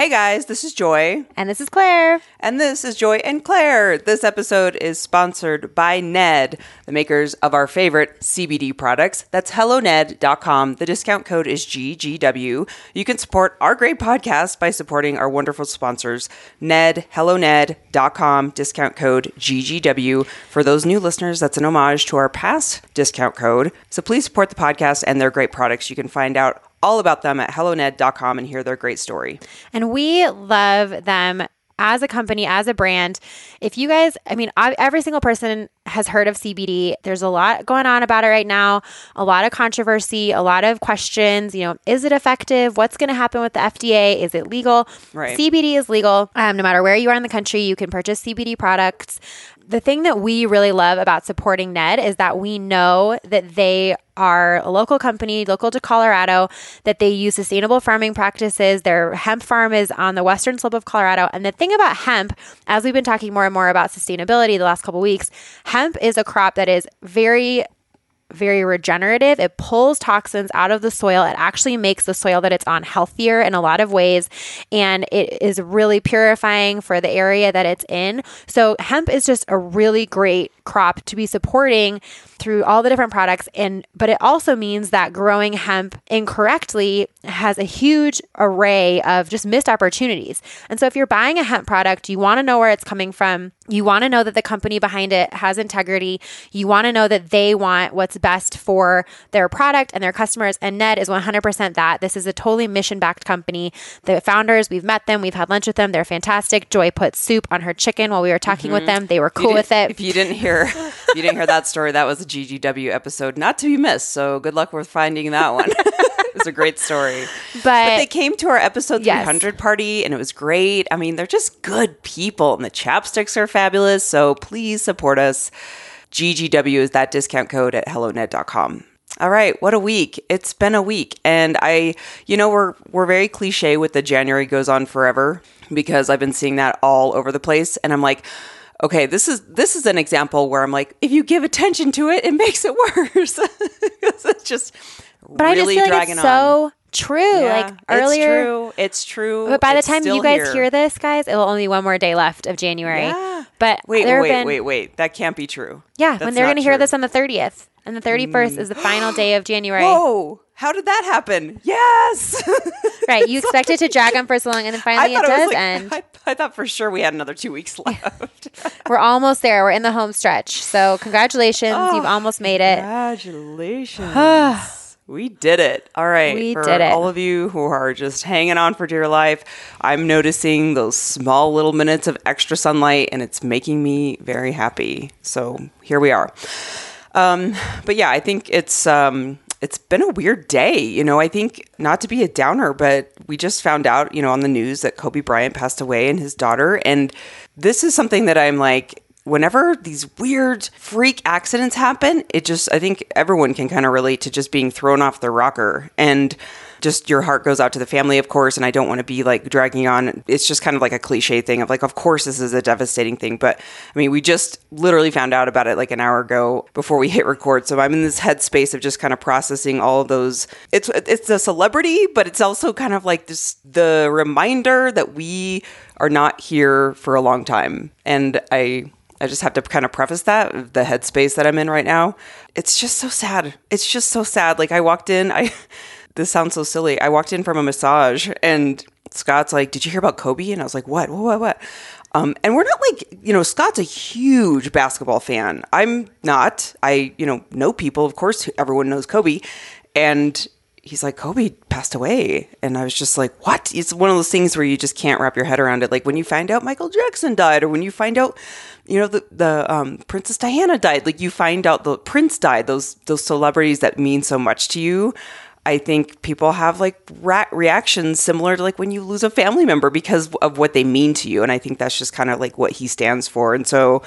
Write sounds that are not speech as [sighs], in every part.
Hey guys, this is Joy. And this is Claire. And this is Joy and Claire. This episode is sponsored by Ned, the makers of our favorite CBD products. That's helloned.com. The discount code is GGW. You can support our great podcast by supporting our wonderful sponsors, Ned, helloned.com, discount code GGW. For those new listeners, that's an homage to our past discount code. So please support the podcast and their great products. You can find out all about them at helloned.com and hear their great story. And we love them as a company, as a brand. If you guys, I mean, every single person has heard of CBD. There's a lot going on about it right now, a lot of controversy, a lot of questions. You know, is it effective? What's going to happen with the FDA? Is it legal? Right. CBD is legal. Um, no matter where you are in the country, you can purchase CBD products. The thing that we really love about supporting Ned is that we know that they are a local company, local to Colorado, that they use sustainable farming practices. Their hemp farm is on the western slope of Colorado. And the thing about hemp, as we've been talking more and more about sustainability the last couple weeks, hemp is a crop that is very very regenerative. It pulls toxins out of the soil. It actually makes the soil that it's on healthier in a lot of ways. And it is really purifying for the area that it's in. So, hemp is just a really great crop to be supporting through all the different products and but it also means that growing hemp incorrectly has a huge array of just missed opportunities. And so if you're buying a hemp product, you want to know where it's coming from. You want to know that the company behind it has integrity. You want to know that they want what's best for their product and their customers. And Ned is 100% that. This is a totally mission backed company. The founders, we've met them, we've had lunch with them. They're fantastic. Joy put soup on her chicken while we were talking with mm-hmm. them. They were cool with it. [laughs] If you didn't hear, you didn't hear that story. That was a GGW episode, not to be missed. So good luck with finding that one. [laughs] it's a great story. [laughs] But they came to our episode Yes. 300 party, and it was great. I mean, they're just good people, and the chapsticks are fabulous. So please support us. GGW is that discount code at helloned.com. All right, what a week. It's been a week. And I, you know, we're we're very cliche with the January goes on forever because I've been seeing that all over the place and I'm like, okay, this is this is an example where I'm like, if you give attention to it, it makes it [laughs] worse [laughs] it's just But I just really feel like it's on. so true. Yeah, like earlier. It's true. It's true. But by the time you guys here. hear this, guys, it will only be one more day left of January. Yeah. But Wait, wait, been, wait, wait. That can't be true. Yeah, That's when they're going to hear. Mm. this on the 30th. And the 31st is the final day of January. [gasps] Whoa! How did that happen? Yes. [laughs] Right. You expect it to drag on for so long, and then [laughs] finally it does like- end. [laughs] I, I thought for sure we had another two weeks left. We're almost there. We're in the home stretch. So, congratulations. Oh, You've almost made it. Congratulations. [sighs] [sighs] we did it. All right. We for did it. all of you who are just hanging on for dear life, I'm noticing those small little minutes of extra sunlight and it's making me very happy. So here we are. Um, but yeah, I think it's um, it's been a weird day. You know, I think not to be a downer, but we just found out, you know, on the news that Kobe Bryant passed away and his daughter. And this is something that I'm like, whenever these weird freak accidents happen, it just I think everyone can kind of relate to just being thrown off the rocker and just your heart goes out to the family, of course, and I don't want to be like dragging on. It's just kind of like a cliche thing of like, of course, this is a devastating thing. But I mean, we just literally found out about it like an hour ago before we [laughs] hit record. So I'm in this headspace of just kind of processing all of those. It's it's a celebrity, but it's also kind of like this the reminder that we are not here for a long time. And I I just have to kind of preface that the headspace that I'm in right now. It's just so sad. It's just so sad. Like I walked in, I [laughs] this sounds so silly. I walked in from a massage and Scott's like, "Did you hear about Kobe?" And I was like, "What? What? What?" what? Um, and we're not like, you know, Scott's a huge basketball fan. I'm not. I, you know, know people. Of course, everyone knows Kobe. And he's like, Kobe passed away. And I was just like, what? It's one of those things where you just can't wrap your head around it. Like when you find out Michael Jackson died, or when you find out, you know, the, the um, Princess Diana died, like you find out the Prince died, those, those celebrities that mean so much to you. I think people have like ra- reactions similar to like when you lose a family member because of what they mean to you. And I think that's just kind of like what he stands for. And so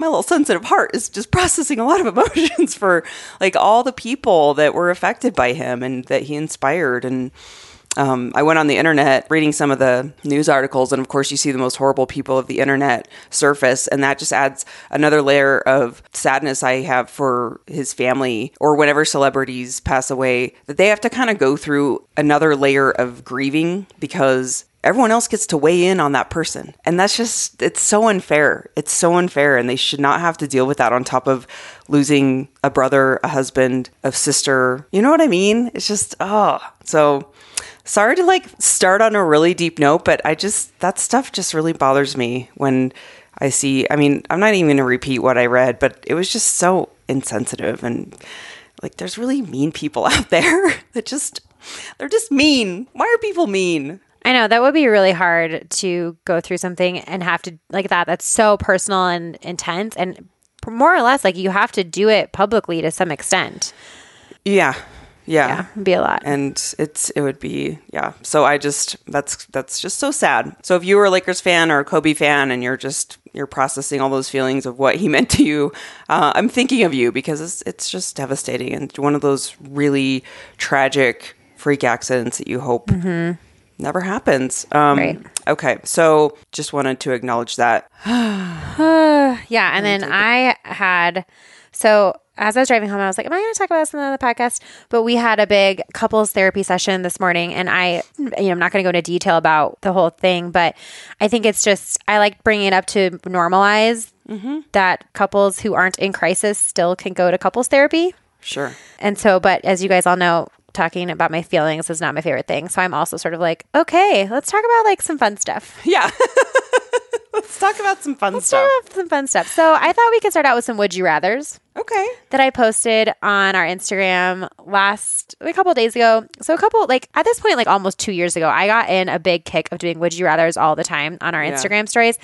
my little sensitive heart is just processing a lot of [laughs] emotions for like all the people that were affected by him and that he inspired. And um, I went on the internet reading some of the news articles, and of course, you see the most horrible people of the internet surface, and that just adds another layer of sadness I have for his family or whenever celebrities pass away, that they have to kind of go through another layer of grieving because everyone else gets to weigh in on that person. And that's just, it's so unfair. It's so unfair. And they should not have to deal with that on top of losing a brother, a husband, a sister. You know what I mean? It's just, oh. So sorry to like start on a really deep note, but I just, that stuff just really bothers me when I see, I mean, I'm not even going to repeat what I read, but it was just so insensitive. And like, there's really mean people [laughs] out there that just, they're just mean. Why are people mean? I know that would be really hard to go through something and have to like that. That's so personal and intense, and more or less, like you have to do it publicly to some extent. Yeah. Yeah. Yeah, be a lot. And it's it would be yeah. So I just that's that's just so sad. So if you were a Lakers fan or a Kobe fan and you're just you're processing all those feelings of what he [laughs] meant to you, uh, I'm thinking of you because it's it's just devastating and one of those really tragic freak accidents that you hope never happens. Um, Right. Okay, so just wanted to acknowledge that. [sighs] Yeah, and then I had so as I was driving home, I was like, "Am I going to talk about this in the podcast?" But we had a big couples therapy session this morning, and I, you know, I'm not going to go into detail about the whole thing, but I think it's just I like bringing it up to normalize that couples who aren't in crisis still can go to couples therapy. Sure. And so, but as you guys all know, talking about my feelings is not my favorite thing. So I'm also sort of like, okay, let's talk about like some fun stuff. [laughs] Yeah. [laughs] Let's talk about some fun Let's stuff. talk about some fun stuff. So I thought we could start out with some would you rather's. Okay. that I posted on our Instagram last a couple days ago. So a couple like at this point, like almost two years ago, I got in a big kick of doing would you rather's all the time on our Yeah. Instagram stories.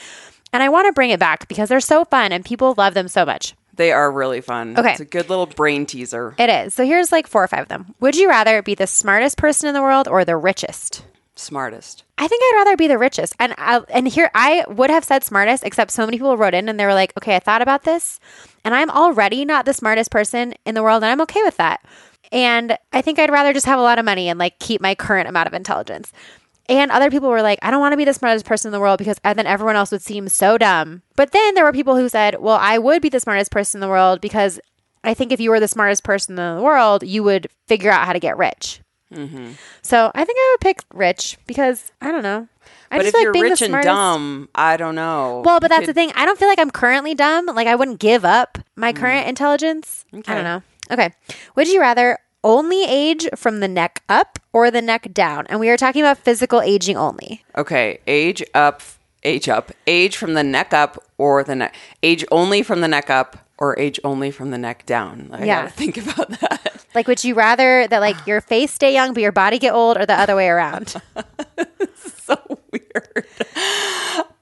And I want to bring it back because they're so fun and people love them so much. They are really fun. Okay. It's a good little brain teaser. It is. So here's like four or five of them. Would you rather be the smartest person in the world or the richest? Smartest. I think I'd rather be the richest. And I, and here I would have said smartest, except so many people wrote in and they were like, "Okay, I thought about this, and I'm already not the smartest person in the world, and I'm okay with that." And I think I'd rather just have a lot of money and like keep my current amount of intelligence. And other people were like, I don't want to be the smartest person in the world because then everyone else would seem so dumb. But then there were people who said, Well, I would be the smartest person in the world because I think if you were the smartest person in the world, you would figure out how to get rich. So I think I would pick rich because I don't know. I but just if feel like you're being the rich and dumb, I don't know. Well, but that's could- the thing. I don't feel like I'm currently dumb. Like I wouldn't give up my current intelligence. I Mm. Don't know. Okay. Would you rather only age from the neck up or the neck down? And we are talking about physical aging only. Okay, age up, age up, age from the neck up or the neck, age only from the neck up or age only from the neck down. I Yeah. gotta think about that. [laughs] Like, would you rather that like your face stay young but your body get old, or the other way around? [laughs] so weird.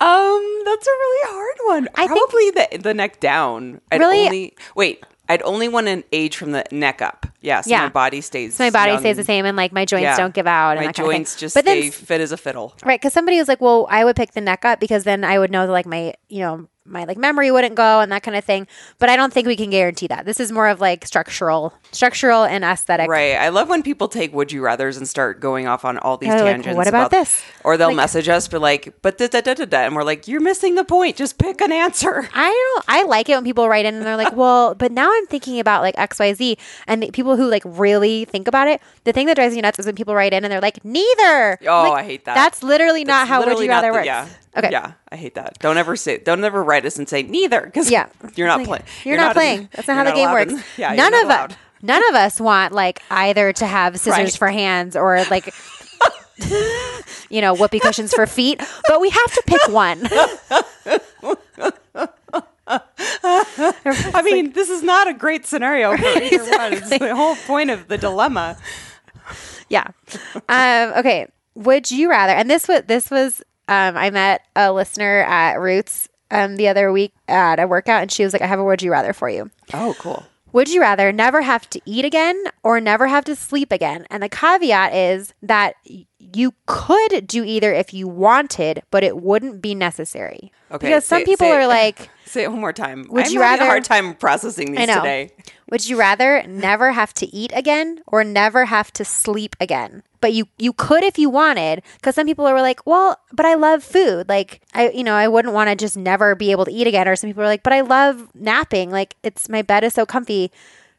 Um, that's a really hard one. I think- Probably the the neck down. I'd Really? only wait. I'd only want an age from the neck up. Yeah, so Yeah. my body stays. So my body stays the same, and like my joints yeah. don't give out, and My that kind of joints just but then fit as a fiddle. Right, because somebody was like, "Well, I would pick the neck up because then I would know that like my, you know, my like memory wouldn't go and that kind of thing." But I don't think we can guarantee that. This is more of like structural, structural and aesthetic. Right. I love when people take would you rather's and start going off on all these Yeah, they're like, tangents. "What about this?" Or they'll Like- message us, but like, but da da da da da, and we're like, you're missing the point. Just pick an answer. [laughs] I don't. I like it when people write in and they're like, [laughs] "Well, but now I'm thinking about like X Y Z, and the people who like really think about it. The thing that drives me nuts is when people write in and they're like, "Neither." Oh, Like, I hate that. That's literally not That's how would you rather the- works. Yeah. Okay. Yeah, I hate that. Don't ever say. Don't ever write us and say neither because Yeah. [laughs] you're not Like, playing. You're, not, playing. That's not how the game works. [laughs] yeah, none of us. None of us want like either to have [laughs] scissors Right. for hands or like you know whoopee cushions for feet, but we have to pick one. I mean, this is not a great scenario for either one. It's the whole point of the dilemma. yeah. Um, okay. Would you rather? And this was this was um, I met a listener at Roots um, the other week at a workout, and she was like, "I have a would you rather for you." Oh, cool. Would you rather never have to eat again or never have to sleep again? And the caveat is that you could do either if you wanted, but it wouldn't be necessary. Okay, Because some say- people say- are like, [laughs] Say it one more time. Would I'm you having rather- a hard time processing these I know. today? would you rather never have to eat again or never have to sleep again? But you you could if you wanted. Because some people are like, well, but I love food. Like I, you know, I wouldn't want to just never be able to eat again. Or some people are like, but I love napping. Like it's my bed is so comfy.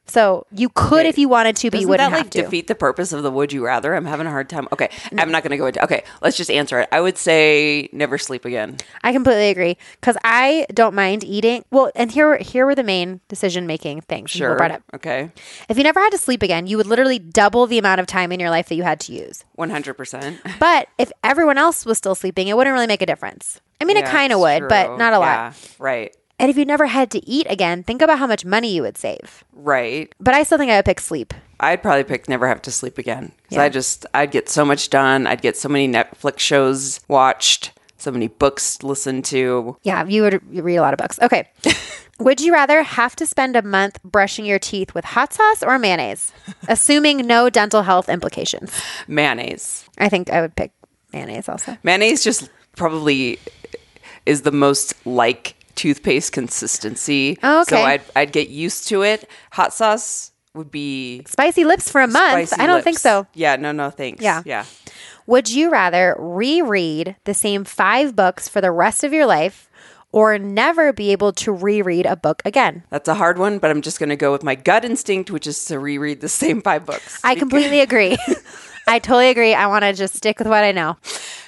So you could Okay. if you wanted to, but you wouldn't that have like to. defeat the purpose of the would you rather? I'm having a hard time. Okay, I'm not going to go into. Okay, let's just answer it. I would say never sleep again. I completely agree because I don't mind eating. Well, and here here were the main decision making things Sure. brought up. Okay, If you never had to sleep again, you would literally double the amount of time in your life that you had to use. 100. percent [laughs] But if everyone else was still sleeping, it wouldn't really make a difference. I mean, it kind of would, but not a lot. Right. And if you never had to eat again, think about how much money you would save. Right. But I still think I would pick sleep. I'd probably pick never have to sleep again because Yeah. I just I'd get so much done. I'd get so many Netflix shows watched, so many books listened to. Yeah, you would read a lot of books. Okay. [laughs] would you rather have to spend a month brushing your teeth with hot sauce or mayonnaise, [laughs] assuming no dental health implications? Mayonnaise. I think I would pick mayonnaise also. Mayonnaise just probably is the most like toothpaste consistency. Oh, okay. So I'd I'd get used to it. Hot sauce would be Spicy lips for a month? I don't think so. Yeah, no, no, thanks. Yeah. Yeah. Would you rather reread the same five books for the rest of your life or never be able to reread a book again? That's a hard one, but I'm just going to go with my gut instinct, which is to reread the same five books. I completely agree. [laughs] I totally agree. I want to just stick with what I know.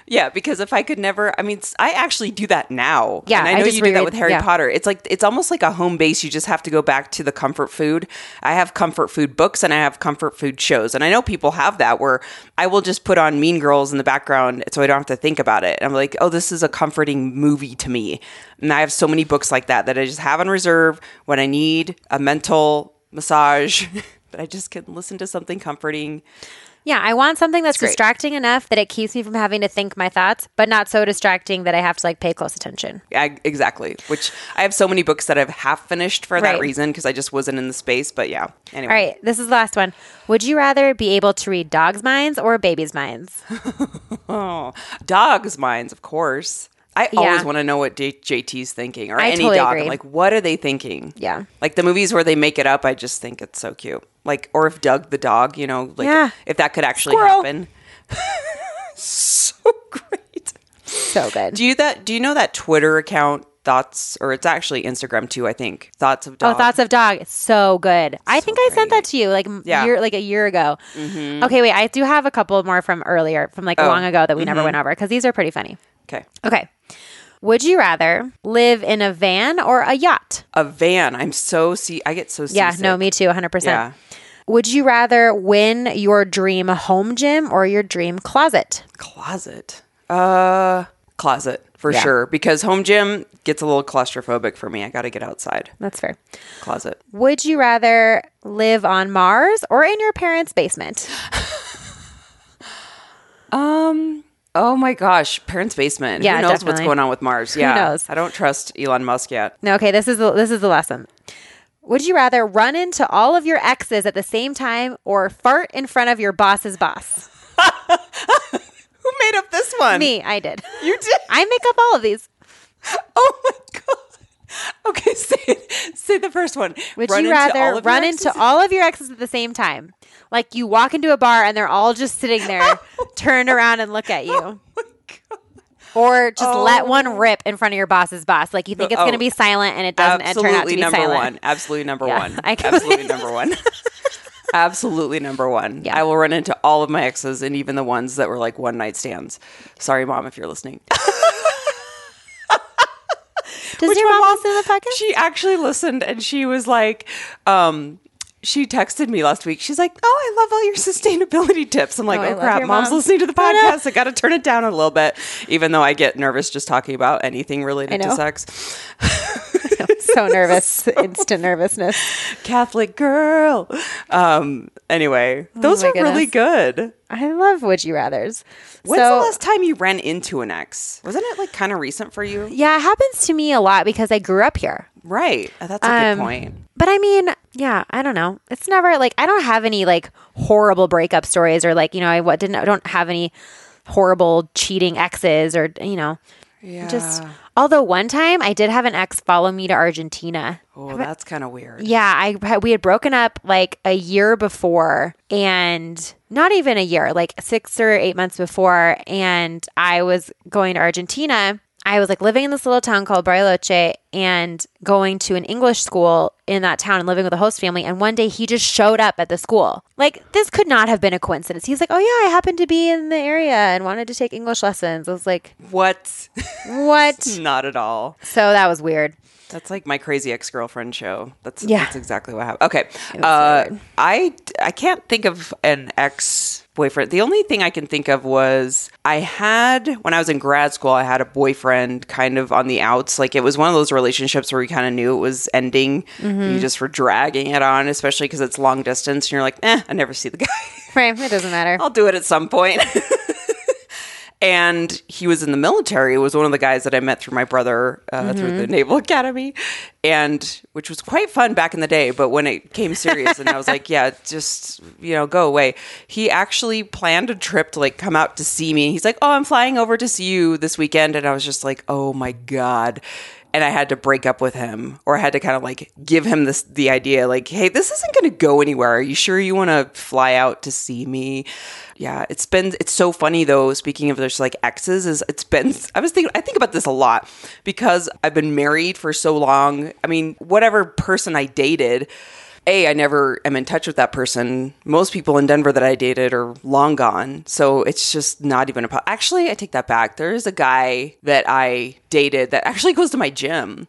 Yeah, because if I could never, I mean, I actually do that now. Yeah, and I I know just you do that with Harry yeah. Potter. It's like it's almost like a home base. You just have to go back to the comfort food. I have comfort food books and I have comfort food shows, and I know people have that where I will just put on Mean Girls in the background so I don't have to think about it. I'm like, oh, this is a comforting movie to me, and I have so many books like that that I just have on reserve when I need a mental massage. [laughs] That I just can listen to something comforting. Yeah, I want something that's distracting enough that it keeps me from having to think my thoughts, but not so distracting that I have to like pay close attention. I, exactly. Which I have so many books that I've half finished for that Right. reason because I just wasn't in the space. But yeah. Anyway. All right, this is the last one. Would you rather be able to read dogs' minds or babies' minds? Oh, [laughs] dogs' minds, of course. I always want to know what J- JT's thinking or I any totally dog. agree. I'm like, what are they thinking? Yeah. Like the movies where they make it up, I just think it's so cute. Like, or if Doug the dog, you know, like Yeah. if that could actually Squirrel. happen. [laughs] so great. So good. Do you that? Do you know that Twitter account? Thoughts, or it's actually Instagram too. I think thoughts of oh, dog. Oh, thoughts of dog. It's so good. I think I sent that to you like Yeah. year like a year ago. Mm-hmm. Okay, wait. I do have a couple more from earlier, from like Oh. long ago that we never mm-hmm. went over because these are pretty funny. Okay. Okay. Would you rather live in a van or a yacht? A van. I'm so see. I get so seasick. Yeah, no, me too, 100%. Yeah. Would you rather win your dream home gym or your dream closet? Closet. Uh, closet for Yeah. sure. Because home gym gets a little claustrophobic for me. I got to get outside. That's fair. Closet. Would you rather live on Mars or in your parents' basement? [laughs] Um. Oh my gosh, parents' basement. Yeah, Who knows what's going on with Mars? Yeah. knows? I don't trust Elon Musk yet. No, okay, this is the, this is the lesson. Would you rather run into all of your exes at the same time or fart in front of your boss's boss? [laughs] Who made up this one? Me, I did. You did. I make up all of these. [laughs] Oh my god. Okay, [laughs] say. Say the first one. Would Run you rather your run exes? into all of your exes at the same time? Like you walk into a bar and they're all just sitting there, [laughs] turn around and look at you. Oh. Or just let Oh. one rip in front of your boss's boss. Like you think it's Oh. going to be silent and it doesn't and turn out to Absolutely be number silent. one. Absolutely number Yeah, one. I Absolutely number one. [laughs] Absolutely number one. Yeah. I will run into all of my exes and even the ones that were like one night stands. Sorry, mom, if you're listening. [laughs] Does Which your my mom listen to the podcast? She actually listened and she was like, um, she texted me last week. She's like, "Oh, I love all your [laughs] sustainability tips." I'm like, Oh, "Oh, crap, mom's mom." listening to the [laughs] I podcast. I got to turn it down a little bit." Even though I get nervous just talking about anything related to sex. [laughs] so nervous, instant nervousness. Catholic girl. Um. Anyway, those Oh are really good. I love would you rather's. When's so, the last time you ran into an ex? Wasn't it like kind of recent for you? yeah, it happens to me a lot because I grew up here. Right. Uh, That's a Um, good point. But I mean, yeah, I don't know. It's never like I don't have any like horrible breakup stories or like you know I what didn't I don't have any horrible cheating exes or you know Just Yeah. although one time I did have an ex follow me to Argentina. Oh, that's kind of weird. Yeah, I we had broken up like a year before and not even a year, like 6 or 8 months before and I was going to Argentina. I was like living in this little town called Bariloche and going to an English school in that town and living with a host family and one day he just showed up at the school. Like this could not have been a coincidence. He's like, "Oh yeah, I happened to be in the area and wanted to take English lessons." I was like, What? "What?" [laughs] Not at all. so that was weird. That's like my crazy ex girlfriend show. That's Yeah. That's exactly what happened. Okay. Uh. I I can't think of an ex boyfriend. The only thing I can think of was I had when I was in grad school. I had a boyfriend kind of on the outs. Like it was one of those relationships where we kind of knew it was ending. Mm-hmm. You just were dragging it on, especially because it's long distance, and you're like, eh, I never see the guy. Right, it doesn't matter. [laughs] I'll do it at some point. [laughs] and he was in the military. It was one of the guys that I met through my brother uh, through Mm-hmm. the Naval [laughs] Academy, and which was quite fun back in the day. But when it came serious, and I was like, "Yeah, just you know, go away." He actually planned a trip to like come out to see me. He's like, "Oh, I'm flying over to see you this weekend," and I was just like, "Oh my god." And I had to break up with him, or I had to kind of like give him this the idea, like, "Hey, this isn't going to go anywhere. Are you sure you want to fly out to see me?" Yeah, it's been it's so funny though. Speaking of there's like exes, is it's been I was thinking I think about this a lot because I've been married for so long. I mean, whatever person I dated, a I never am in touch with that person. Most people in Denver that I dated are long gone, so it's just not even a. Po- actually, I take that back. There is a guy that I dated that actually goes to my gym.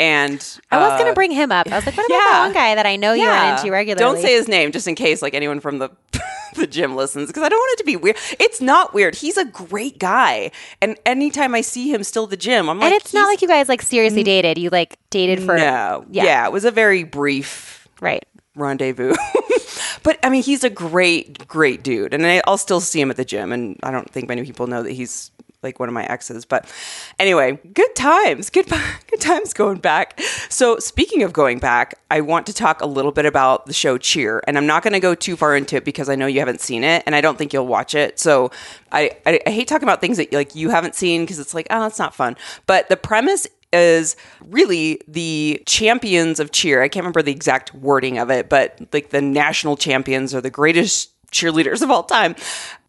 And I was uh, gonna bring him up. I was like, what about yeah. that one guy that I know you run into regularly? don't say his name just in case like anyone from the [laughs] the gym listens because I don't want it to be weird. It's not weird. He's a great guy, and anytime I see him still at the gym, I'm like, and it's not like you guys like seriously dated. You like dated for no, yeah, yeah. it was a very brief right. rendezvous. [laughs] but I mean, he's a great, great dude, and I, I'll still see him at the gym. And I don't think many people know that he's like one of my exes. But anyway, good times, good [laughs] good times going back. So speaking of going back, I want to talk a little bit about the show Cheer, and I'm not going to go too far into it because I know you haven't seen it, and I don't think you'll watch it. So I I, I hate talking about things that like you haven't seen because it's like oh, it's not fun. But the premise is really the champions of cheer. I can't remember the exact wording of it, but like the national champions or the greatest cheerleaders of all time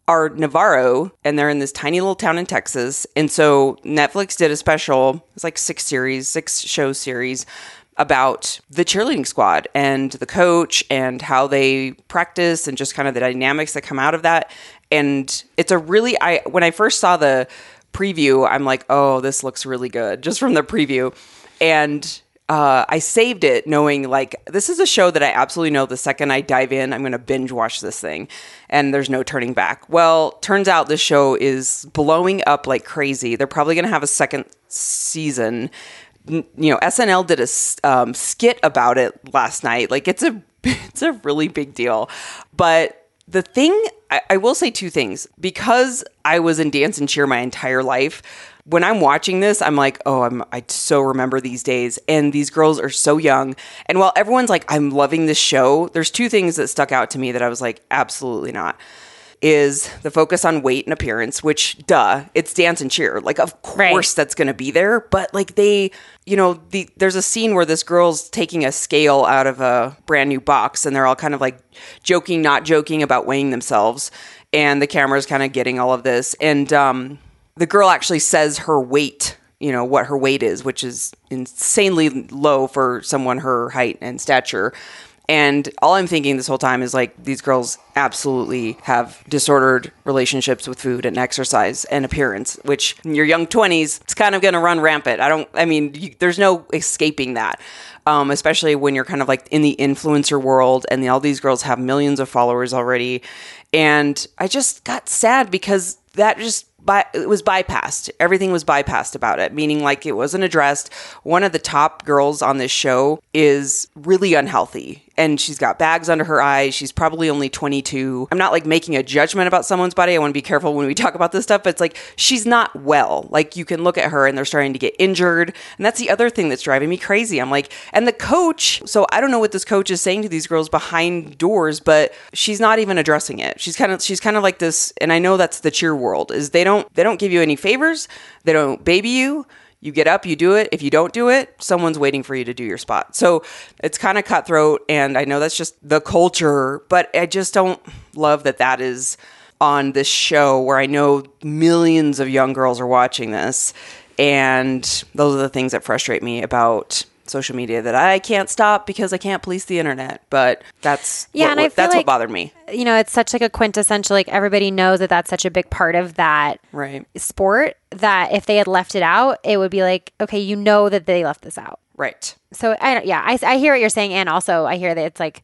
are Navarro and they're in this tiny little town in Texas. And so Netflix did a special, it's like six series, six show series about the cheerleading squad and the coach and how they practice and just kind of the dynamics that come out of that. And it's a really I when I first saw the preview, I'm like, oh, this looks really good just from the preview. And uh, I saved it knowing like this is a show that I absolutely know the second I dive in, I'm going to binge watch this thing and there's no turning back. Well, turns out this show is blowing up like crazy. They're probably going to have a second season. N- You know, SNL did a um, skit about it last night. Like it's a [laughs] it's a really big deal. But the thing I, I will say two things because I was in dance and cheer my entire life. When I'm watching this, I'm like, oh, I'm I so remember these days, and these girls are so young. And while everyone's like, I'm loving this show, there's two things that stuck out to me that I was like, absolutely not. Is the focus on weight and appearance, which, duh, it's dance and cheer. Like, of Right. course that's going to be there. But like they, you know, the there's a scene where this girl's taking a scale out of a brand new box, and they're all kind of like joking, not joking about weighing themselves, and the camera's kind of getting all of this, and um, the girl actually says her weight. You know what her weight is, which is insanely low for someone her height and stature. And all I'm thinking this whole time is like these girls absolutely have disordered relationships with food and exercise and appearance, which in your young 20s, it's kind of going to run rampant. I don't, I mean, you, there's no escaping that. Um, especially when you're kind of like in the influencer world and the, all these girls have millions of followers already. And I just got sad because that just it was bypassed. Everything was bypassed about it, meaning like it wasn't addressed. One of the top girls on this show is really unhealthy and she's got bags under her eyes. She's probably only 22. I'm not like making a judgment about someone's body. I want to be careful when we [laughs] talk about this stuff, but it's like she's not well. Like you can look at her and they're starting to get injured. And that's the other thing that's driving me crazy. I'm like, and the coach, so I don't know what this coach is saying to these girls behind doors, but she's not even addressing it. She's kind of she's kind of like this and I know that's the cheer world is they don't they don't give you any favors. They don't baby you you get up, you do it. If you don't do it, someone's waiting for you to do your spot. So it's kind of cutthroat. And I know that's just the culture, but I just don't love that that is on this show where I know millions of young girls are watching this. And those are the things that frustrate me about social media that I can't stop because I can't police the internet. But that's Yeah, what, and I what- that's like- what bothered me. You know, it's such like a quintessential like everybody knows that that's such a big part of that Right. sport that if they had left it out, it would be like, okay, you know that they left this out. Right. So I yeah, I, I hear what you're saying, and also I hear that it's like,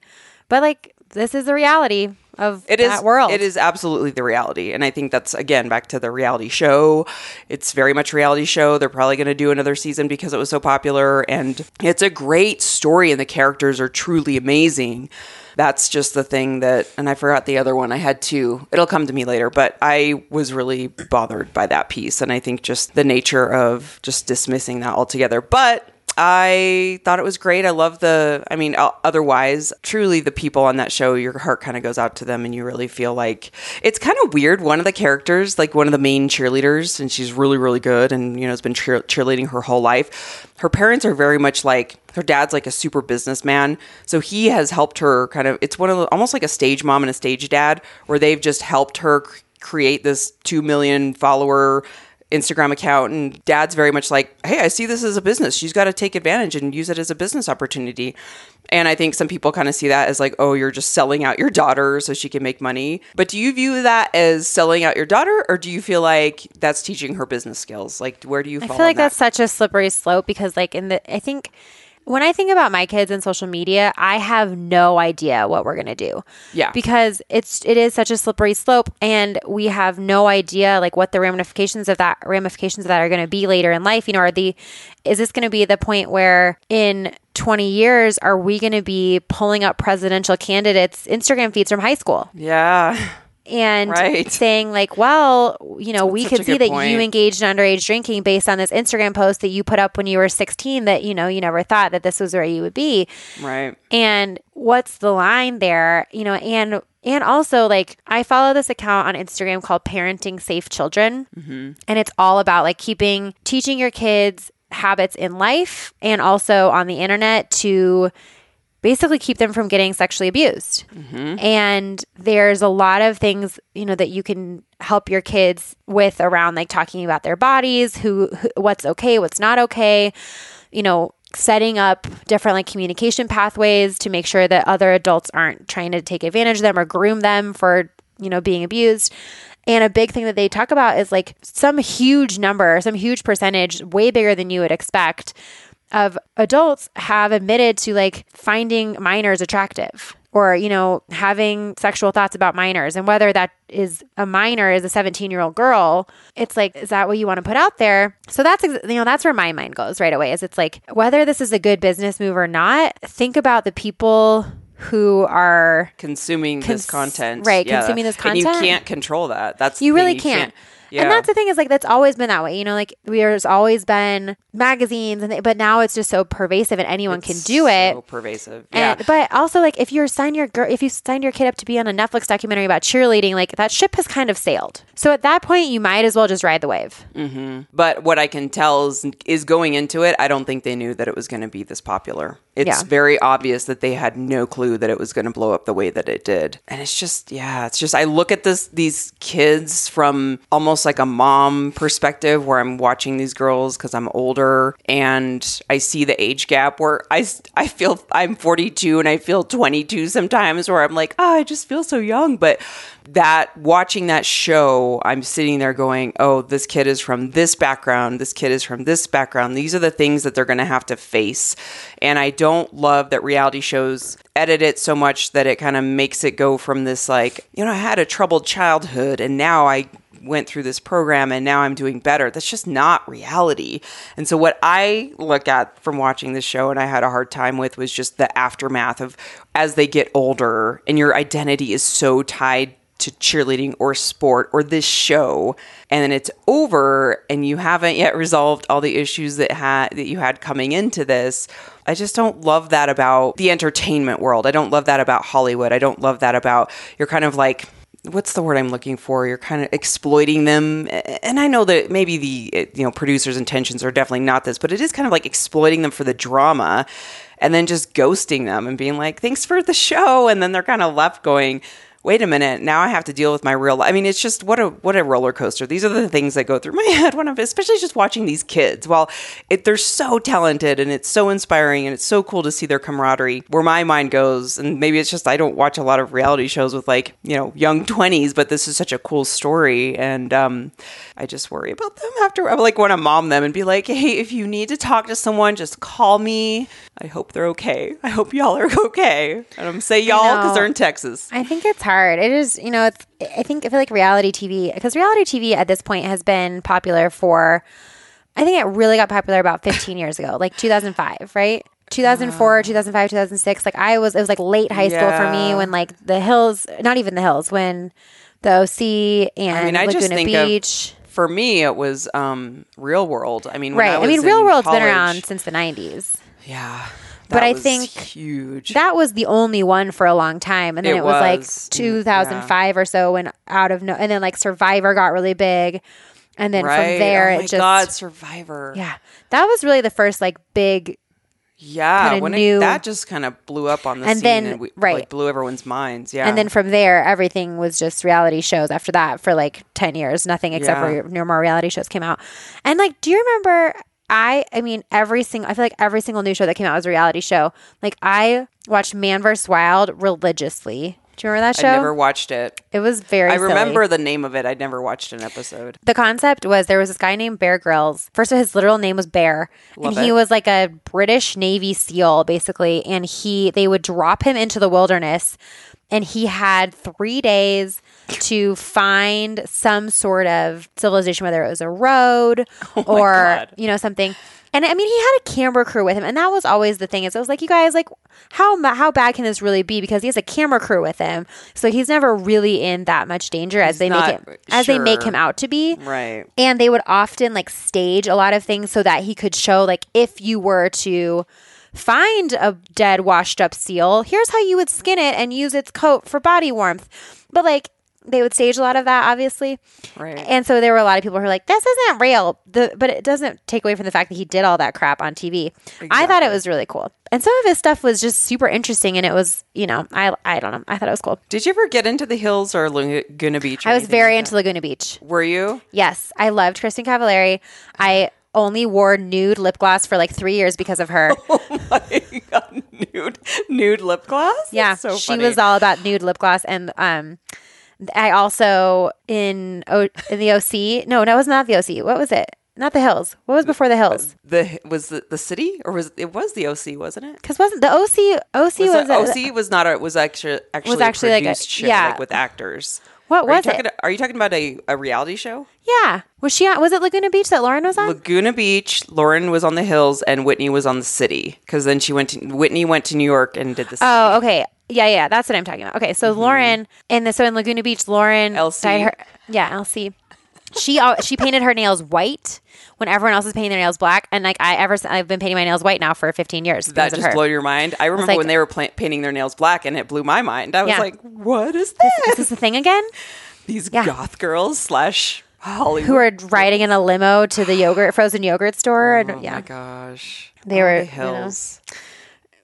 but like this is the reality of It is that world. It is absolutely the reality, and I think that's again back to the reality show. It's very much reality show. They're probably going to do another season because it was so popular, and it's a great story, and the characters are truly amazing. That's just the thing that, and I forgot the other one. I had two. It'll come to me later, but I was really bothered by that piece, and I think just the nature of just dismissing that altogether. But I thought it was great. I love the, I mean, otherwise, truly the people on that show, your heart kind of goes out to them and you really feel like it's kind of weird. One of the characters, like one of the main cheerleaders, and she's really, really good and, you know, has been cheer- cheerleading her whole life. Her parents are very much like, her dad's like a super businessman. So he has helped her kind of, it's one of the, almost like a stage mom and a stage dad where they've just helped her create this 2 million follower Instagram account and dad's very much like, "Hey, I see this as a business. She's got to take advantage and use it as a business opportunity." And I think some people kind of see that as like, "Oh, you're just selling out your daughter so she can make money." But do you view that as selling out your daughter or do you feel like that's teaching her business skills? Like where do you I feel like that? that's such a slippery slope because, like, in the, I think when I think about my kids and social media, I have no idea what we're gonna do. Yeah. because it's it is such a slippery slope, and we have no idea like what the ramifications of that ramifications of that are gonna be later in life. You know, are the is this gonna be the point where in 20 years are we going to be pulling up presidential candidates Instagram feeds from high school yeah. [laughs] and Right. saying like, well, you know, we such could see that point. you engaged in underage drinking based on this Instagram post that you put up when you were 16 that, you know, you never thought that this was where you would be. Right. And what's the line there? You know, and and also like I follow this account on Instagram called Parenting Safe Children. Mm-hmm. And it's all about like keeping teaching your kids habits in life and also on the internet to basically keep them from getting sexually abused. Mm-hmm. And there's a lot of things, you know, that you can help your kids with around like talking about their bodies, who, who what's okay, what's not okay, you know, setting up different like communication pathways to make sure that other adults aren't trying to take advantage of them or groom them for, you know, being abused. And a big thing that they talk about is like some huge number, some huge percentage, way bigger than you would expect, of adults have admitted to like finding minors attractive or you know having sexual thoughts about minors and whether that is a minor is a 17 year old girl it's like is that what you want to put out there so that's you know that's where my mind goes right away is it's like whether this is a good business move or not think about the people who are Consuming Cons- this content. right, consuming this content. And you can't control that. That's you really thing, can't. Yeah. And that's the thing is like that's always been that way. You know, like there's always been magazines and they, but now it's just so pervasive and anyone can do it. So pervasive. Yeah. And, but also like if you're sign your girl if you signed your kid up to be on a Netflix documentary about cheerleading, like that ship has kind of sailed. So at that point you might as well just ride the wave. Mm-hmm. But what I can tell is, is going into it, I don't think they knew that it was going to be this popular. It's Yeah. very obvious that they had no clue that it was going to blow up the way that it did. And it's just, yeah, it's just I look at this these kids from almost like a mom perspective where I'm watching these girls cuz I'm older and I see the age gap where I I feel I'm 42 and I feel 22 sometimes where I'm like, "Oh, I just feel so young." But that watching that show, I'm sitting there going, "Oh, this kid is from this background. This kid is from this background. These are the things that they're going to have to face." And I don't love that reality shows edit it so much that it kind of makes it go from this like, you know, I had a troubled childhood and now I went through this program and now I'm doing better. That's just not reality. And so what I look at from watching this show and I had a hard time with was just the aftermath of as they get older and your identity is so tied to cheerleading or sport or this show and then it's over and you haven't yet resolved all the issues that had that you had coming into this. I just don't love that about the entertainment world. I don't love that about hollywood. I don't love that about you're kind of like what's the word I'm looking for? You're kind of exploiting them, and I know that maybe the you know producers' intentions are definitely not this, but it is kind of like exploiting them for the drama, and then just ghosting them and being like, "Thanks for the show," and then they're kind of left going, wait a minute, now I have to deal with my real life. I mean, it's just what a what a roller coaster. These are the things that go through my [laughs] head when I'm especially just watching these kids. While it, they're so talented and it's so inspiring and it's so cool to see their camaraderie. Where my mind goes, and maybe it's just I don't watch a lot of reality shows with like you know young [laughs] twenties, but this is such a cool story, and um, I just worry about them after. I like want to mom them and be like, hey, if you need to talk to someone, just call me. I hope they're okay. I hope y'all are [laughs] okay. And I'm say y'all because they're in Texas. I think it's hard. It is, you know, it's, I think I feel like reality TV because reality TV at this point has been popular for. I think it really got popular about 15 years ago, like 2005, right? 2004, 2005, 2006. Like I was, it was like late high school for me when like the hills, not even the hills, when the OC and I mean, I just Laguna Beach. of for me it was um, Real World. I mean, when right. I, was mean, Real World's been around since the 90s. Yeah, But I think huge. That was the only one for a long time, and then It it, was, like was. Mm, 2005 or so when out of no, and then like Survivor got really big, and then right? from there oh my it just God, Survivor. yeah, that was really the first like big yeah. When new- it, that just kind of blew up on the And scene then- and we, right. like blew everyone's minds. Yeah, And then from there, everything was just reality shows after that for like 10 years. Nothing except Yeah. for no more reality shows came out. And like, do you remember? I, I mean, every single, I feel like every single new show that came out was a reality show. Like, I watched Man vs. Wild religiously. Do you remember that show? I never watched it. it was very I silly. remember the name of it. I'd never watched an episode. The concept was there was this guy named Bear Grylls. First of his literal name was Bear, Love and he was like a British Navy SEAL, basically. And he they would drop him into the wilderness, and he had three days to find some sort of civilization, whether it was a road [laughs] or Oh God. you know something. And I mean, he had a camera crew with him, and that was always the thing. Is I was like, you guys, like, how how bad can this really be? Because he has a camera crew with him, so he's never really in that much danger as they make it as they make him out to be. Right. And they would often like stage a lot of things so that he could show like if you were to find a dead washed up seal, here's how you would skin it and use its coat for body warmth. But like they would stage a lot of that obviously. Right. And so there were a lot of people who were like this isn't real. The but it doesn't take away from the fact that he did all that crap on TV. I thought it was really cool. And some of his stuff was just super interesting and it was, you know, I I don't know. I thought it was cool. Did you ever get into the hills or Laguna Beach? or I was very like into Laguna Beach. Were you? Yes, I loved Kristin Cavallari. I only wore nude lip gloss for like three years because of her. [laughs] Oh my god, nude, nude lip gloss. yeah, so she funny. was all about nude lip gloss, and um, I also in o- in the OC. No, that was not the OC. What was it? Not the Hills. What was before the Hills? the was the, the city or was it was the OC, wasn't it? Because wasn't the OC? OC was, Was was it- OC was not a was actually actually Was actually a like a- yeah. like with actors. What Are you was it? talking, Are you talking about a, a reality show? yeah. Was she on? Was it Laguna Beach that Lauren was on? Laguna Beach. Lauren was on the hills, and Whitney was on the city. Because then she went to Whitney went to New York and did the. Oh, city. Oh, okay. Yeah, yeah, that's what I'm talking about. Okay, so mm-hmm. Lauren in the so in Laguna Beach, Lauren her yeah, LC. She she painted her nails white when everyone else is painting their nails black, and like I ever I've been painting my nails white now for 15 years that just blew your mind. I remember like- when they were pla- painting their nails black, and it blew my mind. I was Yeah. like, "What is this? Is this? this the thing again? These yeah. goth girls slash Hollywood." Who are riding in a limo to the yogurt frozen yogurt store? And Oh yeah, my gosh! They All were, the you know.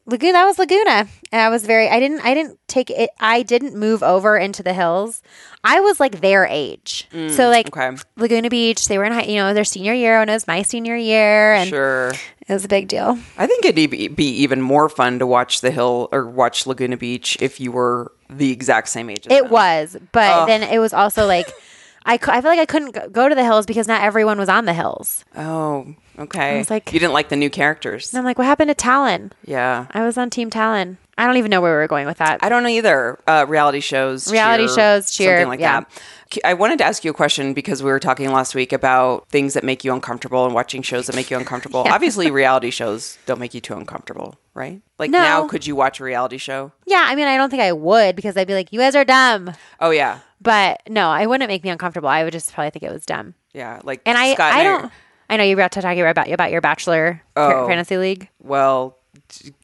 Laguna. That was Laguna, and I was very. I didn't. I didn't take it. I didn't move over into the hills. I was like their age, so like Mm, okay. Laguna Beach. They were in high, you know their senior year, and it was my senior year, and Sure. it was a big deal. I think it'd be, be even more fun to watch the hill or watch Laguna Beach if you were the exact same age. As It them. was, but then it was also like [laughs] I, I feel like I couldn't go- to the hills because not everyone was on the hills. Oh, okay. I was like- you didn't like the new characters. And I'm like, what happened to Talan? Yeah. I was on Team Talan. I don't even know where we were going with that. I don't know either. Uh, reality shows, Reality shows, cheer, something like yeah. that. I wanted to ask you a question because we were talking last week about things that make you uncomfortable and watching shows that make you uncomfortable. [laughs] Obviously, reality shows don't make you too uncomfortable, right? Like No. now, could you watch a reality show? yeah, I mean, I don't think I would because I'd be like, you guys are dumb. Oh yeah, But no, I wouldn't make me uncomfortable. I would just probably think it was dumb. yeah. Like And I, Scott I don't. I know you're about to talk about about your bachelor Oh. fantasy league. Well,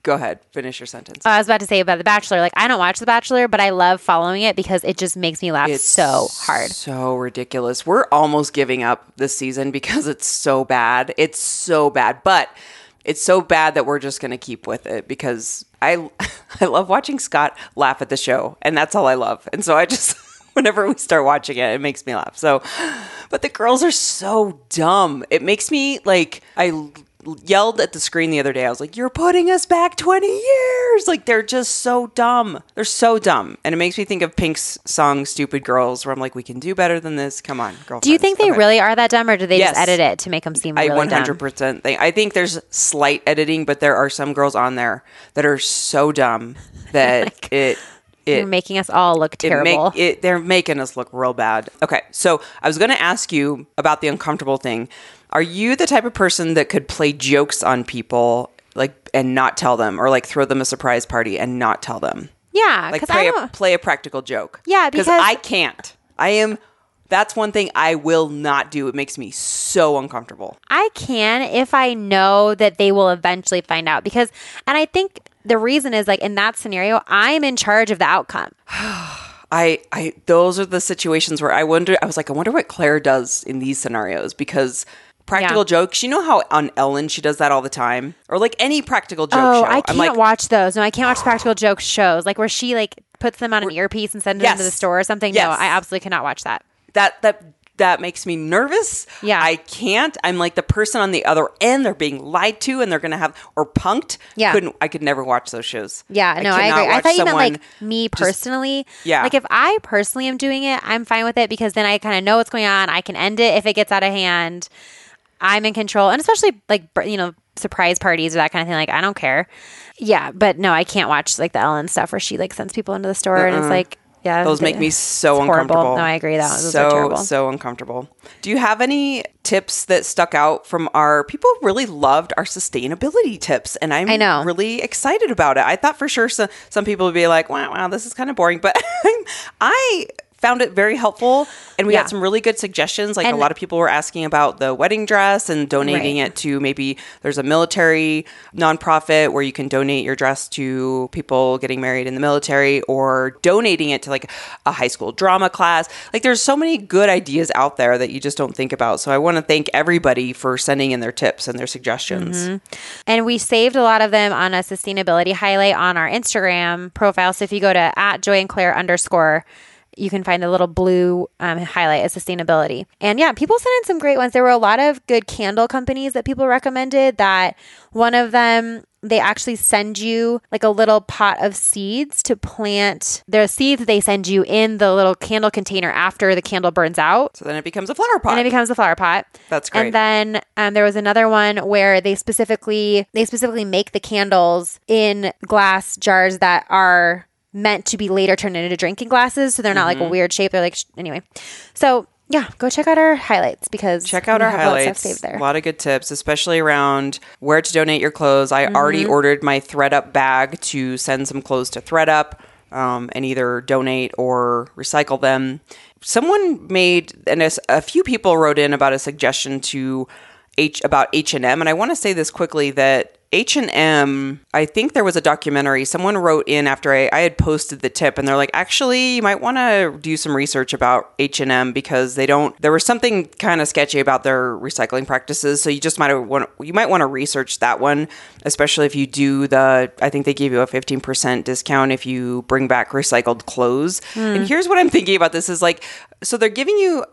go ahead. Finish your sentence. Oh, I was about to say about the Bachelor. Like I don't watch the Bachelor, but I love following it because it just makes me laugh it's so hard. So ridiculous. We're almost giving up this season because it's so bad. It's so bad. But it's so bad that we're just going to keep with it because I [laughs] I love watching Scott laugh at the show and that's all I love. And so I just [laughs] whenever we start watching it it makes me laugh. So but the girls are so dumb. It makes me like I yelled at the screen the other day. I was like, "You're putting us back 20 years." Like they're just so dumb. They're so dumb. And it makes me think of Pink's song Stupid Girls where I'm like, "We can do better than this. Come on, girl." Do you think they really are that dumb, or do they Yes. just edit it to make them seem I really dumb? 100% think I think there's slight editing, but there are some girls on there that are so dumb [laughs] oh that it You're making us all look it terrible. make it they're making us look real bad. Okay, so I was going to ask you about the uncomfortable thing. Are you the type of person that could play jokes on people like and not tell them or like throw them a surprise party and not tell them? yeah, Like play a, play a practical joke. Yeah, because- I can't. I am that's one thing I will not do. It makes me so uncomfortable. I can if I know that they will eventually find out because, and I think the reason is like in that scenario, I'm in charge of the outcome. [sighs] I, I, those are the situations where I wonder. I was like, I wonder what Claire does in these scenarios because practical Yeah. jokes. You know how on Ellen she does that all the time, or like any practical joke Oh, show. I can't like, watch those. No, I can't watch practical joke shows like where she like puts them on an earpiece and sends them to the store or something. No, I absolutely cannot watch that. that that that makes me nervous. Yeah. I can't. I'm like the person on the other end. They're being lied to, and they're gonna have or punked. Yeah. couldn't. I could never watch those shows. Yeah, no, I, agree. I thought you meant like me personally. Yeah. Like if I personally am doing it, I'm fine with it because then I kind of know what's going on. I can end it if it gets out of hand. I'm in control, and especially like you know surprise parties or that kind of thing. Like I don't care. Yeah, but no, I can't watch like the Ellen stuff where she like sends people into the store and it's like yeah, Those make me so it's horrible. uncomfortable. No, I agree. That so so uncomfortable. Do you have any tips that stuck out from our people? Really loved our sustainability tips, and I'm I know. really excited about it. I thought for sure some some people would be like, "Wow, wow, this is kind of boring," but [laughs] I found it very helpful, and we Yeah. had some really good suggestions. Like a lot of people were asking about the wedding dress and donating Right. it to maybe there's a military nonprofit where you can donate your dress to people getting married in the military or donating it to like a high school drama class. Like there's so many good ideas out there that you just don't think about. So I want to thank everybody for sending in their tips and their suggestions. Mm-hmm. And we saved a lot of them on a sustainability highlight on our Instagram profile. So if you go to at Joy and Claire underscore, you can find the little blue um, highlight of sustainability. And yeah, people sent in some great ones. There were a lot of good candle companies that people recommended. That one of them, they actually send you like a little pot of seeds to plant. There's seeds they send you in the little candle container after the candle burns out. So then it becomes a flower pot. And it becomes a flower pot. That's great. And then um, there was another one where they specifically they specifically make the candles in glass jars that are meant to be later turned into drinking glasses, so they're not Mm-hmm. like a weird shape. They're like sh- anyway. So yeah, go check out our highlights because Check out our have a lot highlights. saved there. A lot of good tips, especially around where to donate your clothes. I already Mm-hmm. ordered my thredUP bag to send some clothes to thredUP um, and either donate or recycle them. Someone made, and a, a few people wrote in about a suggestion to H about H and M, and I want to say this quickly that H and M. I think there was a documentary. Someone wrote in after I, I had posted the tip, and they're like, actually, you might want to do some research about H and M because they don't. There was something kind of sketchy about their recycling practices, so you just might want you might want to research that one, especially if you do the. I think they give you a fifteen percent discount if you bring back recycled clothes. Hmm. And here's what I'm thinking about this is like, so they're giving you.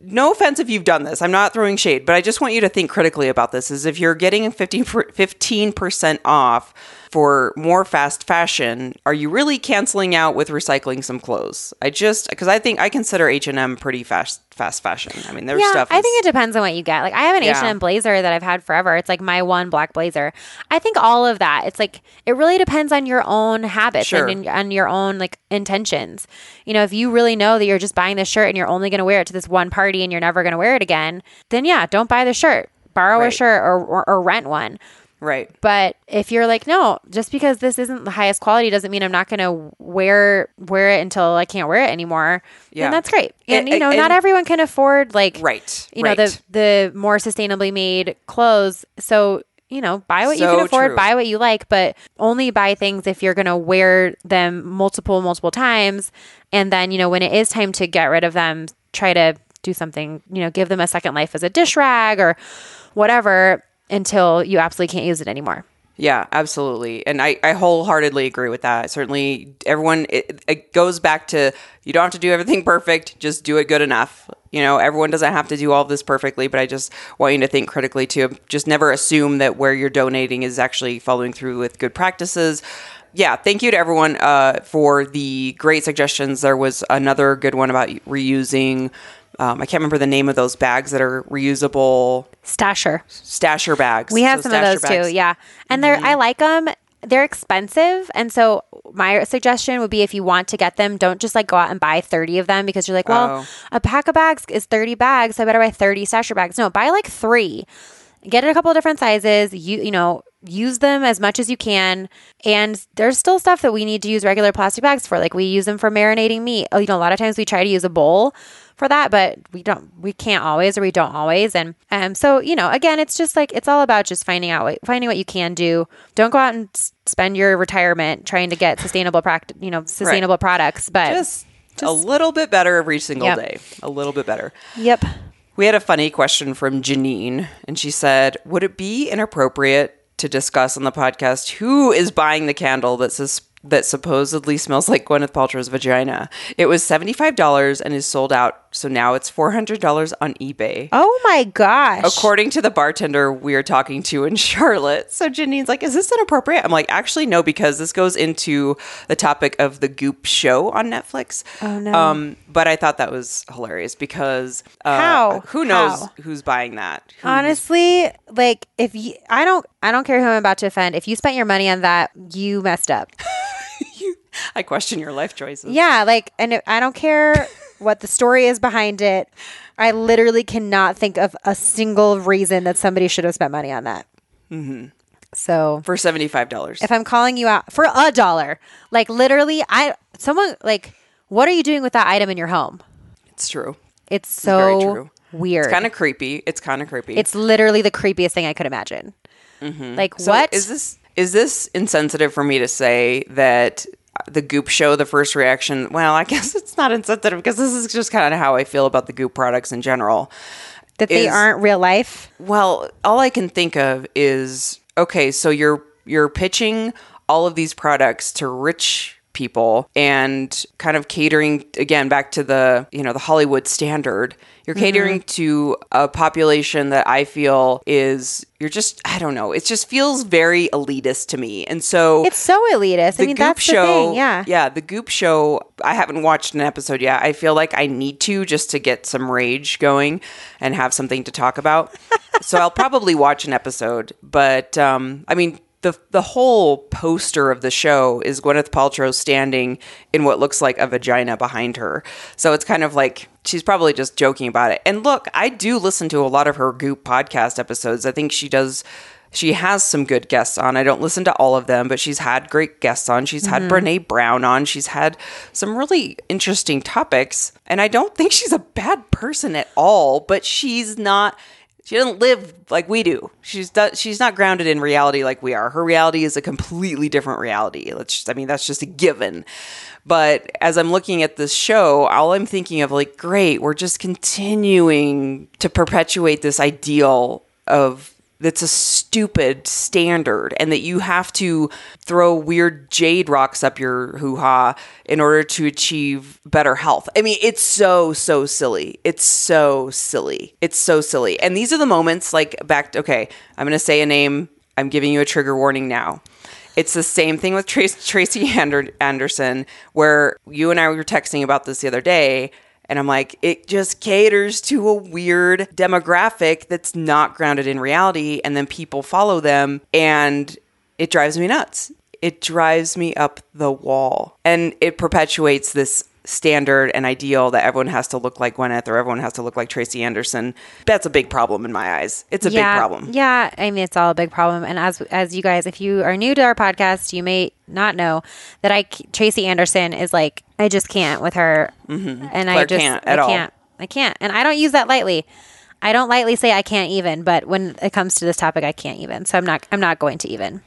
No offense if you've done this. I'm not throwing shade, but I just want you to think critically about this. Is if you're getting a 15 15% off for more fast fashion, are you really canceling out with recycling some clothes? I just because I think I consider H&M pretty fast fast fashion. I mean, their yeah, stuff I think it depends on what you get. Like I have an Yeah. H&M blazer that I've had forever. It's like my one black blazer. I think all of that. It's like it really depends on your own habits Sure. and in, on your own like intentions. You know, if you really know that you're just buying this shirt and you're only going to wear it to this one party and you're never going to wear it again, then yeah, don't buy the shirt. Borrow a shirt or, or, or rent one. Right. But if you're like, no, just because this isn't the highest quality doesn't mean I'm not going to wear wear it until I can't wear it anymore. Yeah. that's great. And, And- you know, and- not everyone can afford like Right. you know the the more sustainably made clothes. So you know, buy what you can afford, true. buy what you like, but only buy things if you're going to wear them multiple multiple times. And then you know when it is time to get rid of them, try to do something. You know, give them a second life as a dish rag or whatever until you absolutely can't use it anymore. Yeah, absolutely. And I, I wholeheartedly agree with that. Certainly, everyone, it, it goes back to you don't have to do everything perfect, just do it good enough. You know, everyone doesn't have to do all this perfectly, but I just want you to think critically too. Just never assume that where you're donating is actually following through with good practices. Yeah, thank you to everyone uh, for the great suggestions. There was another good one about reusing. Um, I can't remember the name of those bags that are reusable Stasher. stasher bags. We have So some of those bags. too. Yeah. And they're mm-hmm. I like them. They're expensive. And so my suggestion would be if you want to get them, don't just like go out and buy 30 of them because you're like, well, Oh. a pack of bags is 30 bags, so I better buy 30 stasher bags. No, buy like 3. Get it a couple of different sizes. You you know, use them as much as you can. And there's still stuff that we need to use regular plastic bags for. Like we use them for marinating meat. Oh, you know, a lot of times we try to use a bowl for that, but we don't we can't always or we don't always. And um so, you know, again, it's just like it's all about just finding out what finding what you can do. Don't go out and spend your retirement trying to get sustainable practice, you know, sustainable products, but just, a little bit better every single Yep. day. A little bit better. yep. We had a funny question from Janine, and she said, Would it be inappropriate to discuss on the podcast who is buying the candle that says that supposedly smells like Gwyneth Paltrow's vagina? It was $75 and is sold out, so now it's $400 on eBay. Oh my gosh. According to the bartender we are talking to in [laughs] Charlotte. So Janine's like, is this inappropriate? I'm like, actually, no, because this goes into the topic of the Goop show on Netflix. Oh, no. Um, but I thought that was hilarious because uh, How? who knows How? who's buying that? Who- Honestly, like if you, I don't, I don't care who I'm about to offend. If you spent your money on that, you messed up. [laughs] I question your life choices. Yeah, like, and it, I don't care what the story is behind it. I literally cannot think of a single reason that somebody should have spent money on that. Mm-hmm. So For $75. if I'm calling you out for a dollar, like literally, I someone like, what are you doing with that item in your home? it's true. It's very so true. weird. It's kind of creepy. It's kind of creepy. It's literally the creepiest thing I could imagine. Like So what? is this is this insensitive for me to say that the Goop show, the first reaction? Well, I [laughs] guess it's not insensitive because this is just kind of how I feel about the Goop products in general. that they is- aren't real life? Well, all I can think of is okay, so you're you're pitching all of these products to rich people and kind of catering again back to the, you know, the Hollywood standard. You're catering to a population that I feel is you're just I don't know, it just feels very elitist to me. And so It's so elitist. I mean, Goop that's show, the thing. Yeah. yeah, the Goop show. I haven't watched an episode yet. I feel like I need to just to get some rage going and have something to talk about. [laughs] so I'll probably watch an episode. But um, I mean, the the whole poster of the show is Gwyneth Paltrow standing in what looks like a vagina behind her. So it's kind of like she's probably just joking about it. And look, I do listen to a lot of her Goop podcast episodes. I think she does she has some good guests on. I don't listen to all of them, but she's had great guests on. She's had mm-hmm. Brene Brown on. She's had some really interesting topics. And I don't think she's a bad person at all, but she's not she doesn't live like we do. She's do, she's not grounded in reality like we are. Her reality is a completely different reality. Let's just, I mean that's just a given. But as I'm looking at this show, all I'm thinking of like great, we're just continuing to perpetuate this ideal of that's a stupid standard and that you have to throw weird jade rocks up your hoo-ha in order to achieve better health. I mean, it's so so silly. It's so silly. It's so silly. And these are the moments like back okay, I'm going to say a name I'm giving you a trigger warning now. It's the same thing with Trace, Tracy Ander, Anderson, where you and I were texting about this the other day. And I'm like, it just caters to a weird demographic that's not grounded in reality. And then people follow them, and it drives me nuts. It drives me up the wall. And it perpetuates this standard and ideal that everyone has to look like Gwyneth or everyone has to look like Tracy Anderson. That's a big problem in my eyes. It's a yeah, big problem. Yeah, I mean it's all a big problem. And as as you guys, if you are new to our podcast, you may not know that I Tracy Anderson is like I just can't with her, and I just can't at I all. can't I can't, and I don't use that lightly. I don't lightly say I can't even, but when it comes to this topic, I can't even. So I'm not I'm not going to even.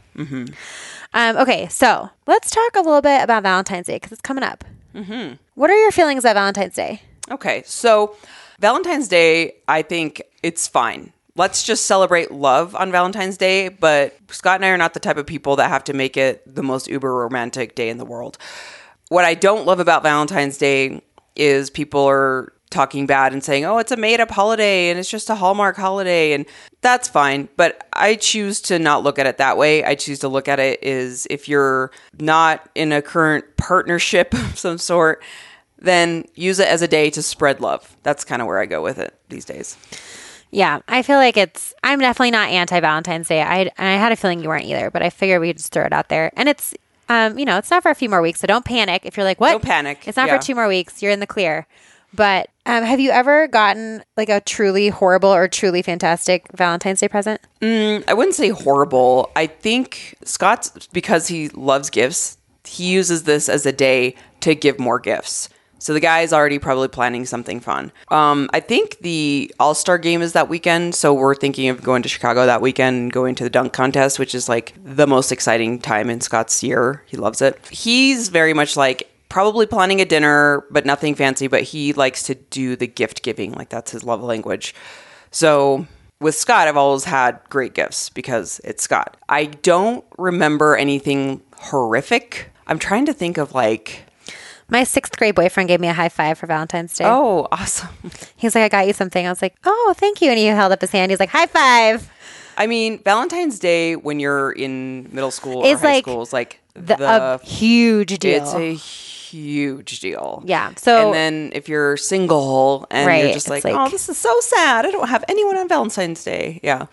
Um, okay, so let's talk a little bit about Valentine's Day because it's coming up. Mm-hmm. What are your feelings about Valentine's Day? Okay, so Valentine's Day, I think it's fine. Let's just celebrate love on Valentine's Day, but Scott and I are not the type of people that have to make it the most uber romantic day in the world. What I don't love about Valentine's Day is people are talking bad and saying, oh, it's a made up holiday and it's just a Hallmark holiday. And that's fine. But I choose to not look at it that way. I choose to look at it is if you're not in a current partnership [laughs] of some sort, then use it as a day to spread love. That's kind of where I go with it these days. Yeah, I feel like it's. I'm definitely not anti Valentine's Day. I I had a feeling you weren't either, but I figured we could just throw it out there. And it's, um, you know, it's not for a few more weeks, so don't panic if you're like, what? Don't panic, It's not yeah. for two more weeks. You're in the clear. But um, have you ever gotten like a truly horrible or truly fantastic Valentine's Day present? I wouldn't say horrible. I think Scott's because he loves gifts, he uses this as a day to give more gifts. So the guy is already probably planning something fun. Um, I think the All Star game is that weekend, so we're thinking of going to Chicago that weekend and going to the dunk contest, which is like the most exciting time in Scott's year. He loves it. He's very much like probably planning a dinner, but nothing fancy. But he likes to do the gift giving, like that's his love language. So with Scott, I've always had great gifts because it's Scott. I don't remember anything horrific. I'm trying to think of like, My sixth grade boyfriend gave me a high five for Valentine's Day. oh, awesome. He's like, I got you something. I was like, oh, thank you. And he held up his hand. He's like, high five. I mean, Valentine's Day when you're in middle school or high like school is like The, the, a huge deal. it's a huge deal. Yeah, so- and then if you're single and Right, you're just like, like- oh, this is so sad. I don't have anyone on Valentine's Day. Yeah.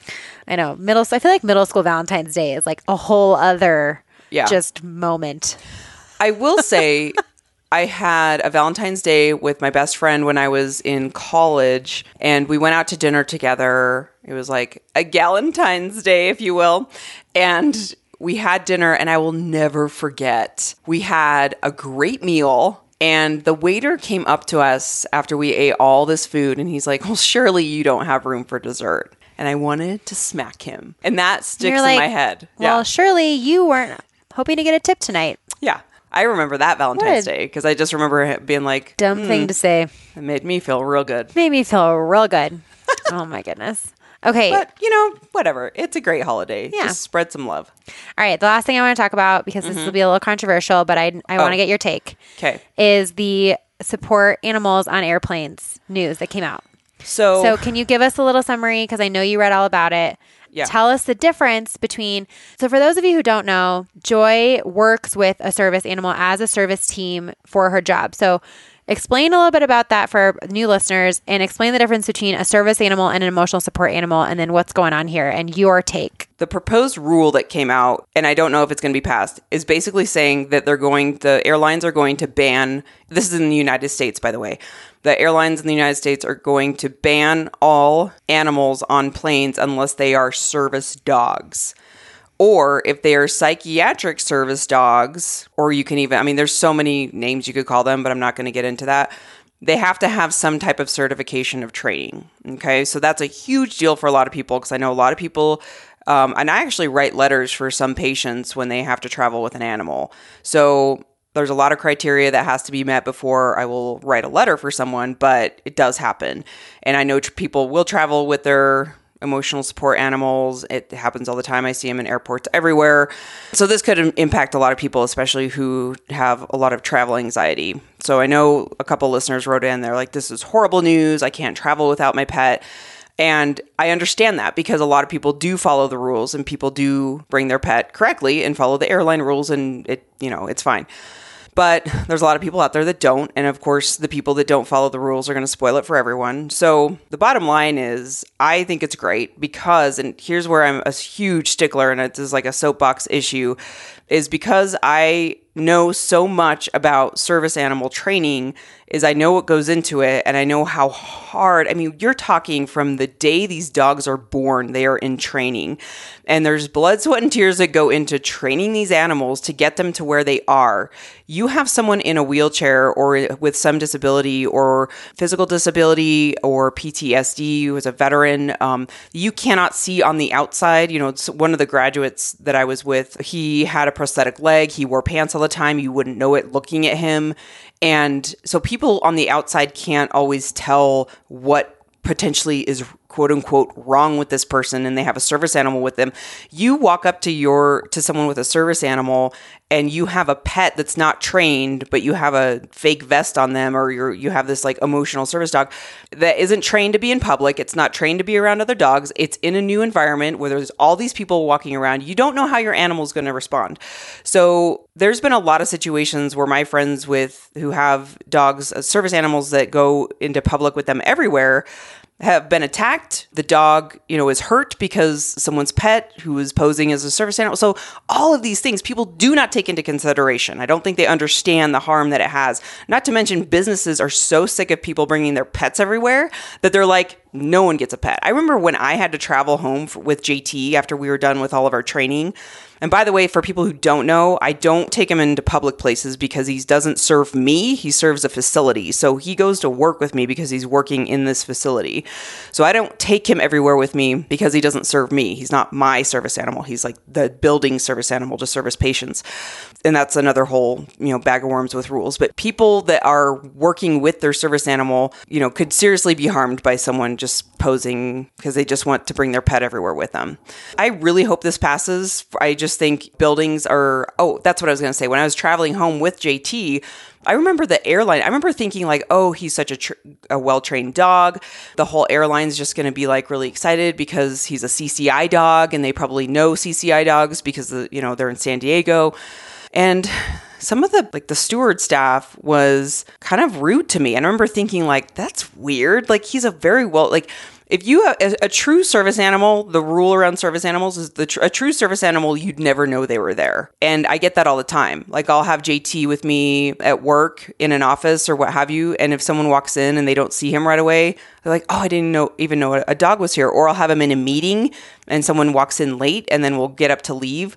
I know. Middle I feel like middle school Valentine's Day is like a whole other Yeah. just moment. I will say [laughs] I had a Valentine's Day with my best friend when I was in college, and we went out to dinner together. It was like a Galentine's Day, if you will. And we had dinner, and I will never forget. We had a great meal. And the waiter came up to us after we ate all this food, and he's like, Well, surely you don't have room for dessert. And I wanted to smack him. And that sticks You're in my head. Well, yeah. surely you weren't hoping to get a tip tonight. Yeah. I remember that Valentine's Day because I just remember it being like, Dumb thing hmm, to say. it made me feel real good. Made me feel real good. [laughs] oh my goodness. Okay. But, you know, whatever. It's a great holiday. Yeah. Just spread some love. All right. The last thing I want to talk about, because this mm-hmm. will be a little controversial, but I, I want to Oh. get your take, Okay. is the support animals on airplanes news that came out. So, So, can you give us a little summary? Because I know you read all about it. Yeah. Tell us the difference between. So, for those of you who don't know, Joy works with a service animal as a service team for her job. So, explain a little bit about that for new listeners and explain the difference between a service animal and an emotional support animal and then what's going on here and your take. the proposed rule that came out, and I don't know if it's going to be passed, is basically saying that they're going, the airlines are going to ban, this is in the United States, by the way. The airlines in the United States are going to ban all animals on planes unless they are service dogs. Or if they are psychiatric service dogs, or you can even, I mean, there's so many names you could call them, but I'm not going to get into that. They have to have some type of certification of training. Okay. So that's a huge deal for a lot of people because I know a lot of people, um, and I actually write letters for some patients when they have to travel with an animal. So there's a lot of criteria that has to be met before I will write a letter for someone, but it does happen. And I know tr- people will travel with their emotional support animals. It happens all the time. I see them in airports everywhere. So this could impact a lot of people, especially who have a lot of travel anxiety. So I know a couple listeners wrote in, they're like, this is horrible news. I can't travel without my pet. And I understand that because a lot of people do follow the rules and people do bring their pet correctly and follow the airline rules and it, you know, it's fine. But there's a lot of people out there that don't. And of course, the people that don't follow the rules are going to spoil it for everyone. So the bottom line is, I think it's great because, and here's where I'm a huge stickler, and it is like a soapbox issue, is because I know so much about service animal training is I know what goes into it and I know how hard. I mean, you're talking from the day these dogs are born, they are in training. And there's blood, sweat, and tears that go into training these animals to get them to where they are. You have someone in a wheelchair or with some disability or physical disability or PTSD who is a veteran. Um, you cannot see on the outside. You know, one of the graduates that I was with, he had a prosthetic leg. He wore pants all the time. You wouldn't know it looking at him. And so people on the outside can't always tell what potentially is quote unquote wrong with this person and they have a service animal with them you walk up to your to someone with a service animal and you have a pet that's not trained but you have a fake vest on them or you you have this like emotional service dog that isn't trained to be in public it's not trained to be around other dogs it's in a new environment where there's all these people walking around you don't know how your animal is going to respond so there's been a lot of situations where my friends with who have dogs uh, service animals that go into public with them everywhere have been attacked. The dog, you know, is hurt because someone's pet who is posing as a service animal. So all of these things people do not take into consideration. I don't think they understand the harm that it has. Not to mention businesses are so sick of people bringing their pets everywhere that they're like no one gets a pet. I remember when I had to travel home with JT after we were done with all of our training and by the way, for people who don't know, I don't take him into public places because he doesn't serve me. He serves a facility. So he goes to work with me because he's working in this facility. So I don't take him everywhere with me because he doesn't serve me. He's not my service animal. He's like the building service animal to service patients. And that's another whole, you know, bag of worms with rules. But people that are working with their service animal, you know, could seriously be harmed by someone just posing because they just want to bring their pet everywhere with them. I really hope this passes. I just think buildings are, oh, that's what I was going to say. When I was traveling home with JT, I remember the airline. I remember thinking like, "Oh, he's such a, tr- a well-trained dog. The whole airline's just going to be like really excited because he's a CCI dog and they probably know CCI dogs because the, you know, they're in San Diego." And some of the like the steward staff was kind of rude to me. And I remember thinking like, "That's weird." Like he's a very well like if you uh, a, a, true service animal, the rule around service animals is the tr- a true service animal you'd never know they were there. And I get that all the time. Like I'll have JT with me at work in an office or what have you, and if someone walks in and they don't see him right away, they're like, "Oh, I didn't know even know a dog was here." Or I'll have him in a meeting and someone walks in late and then we'll get up to leave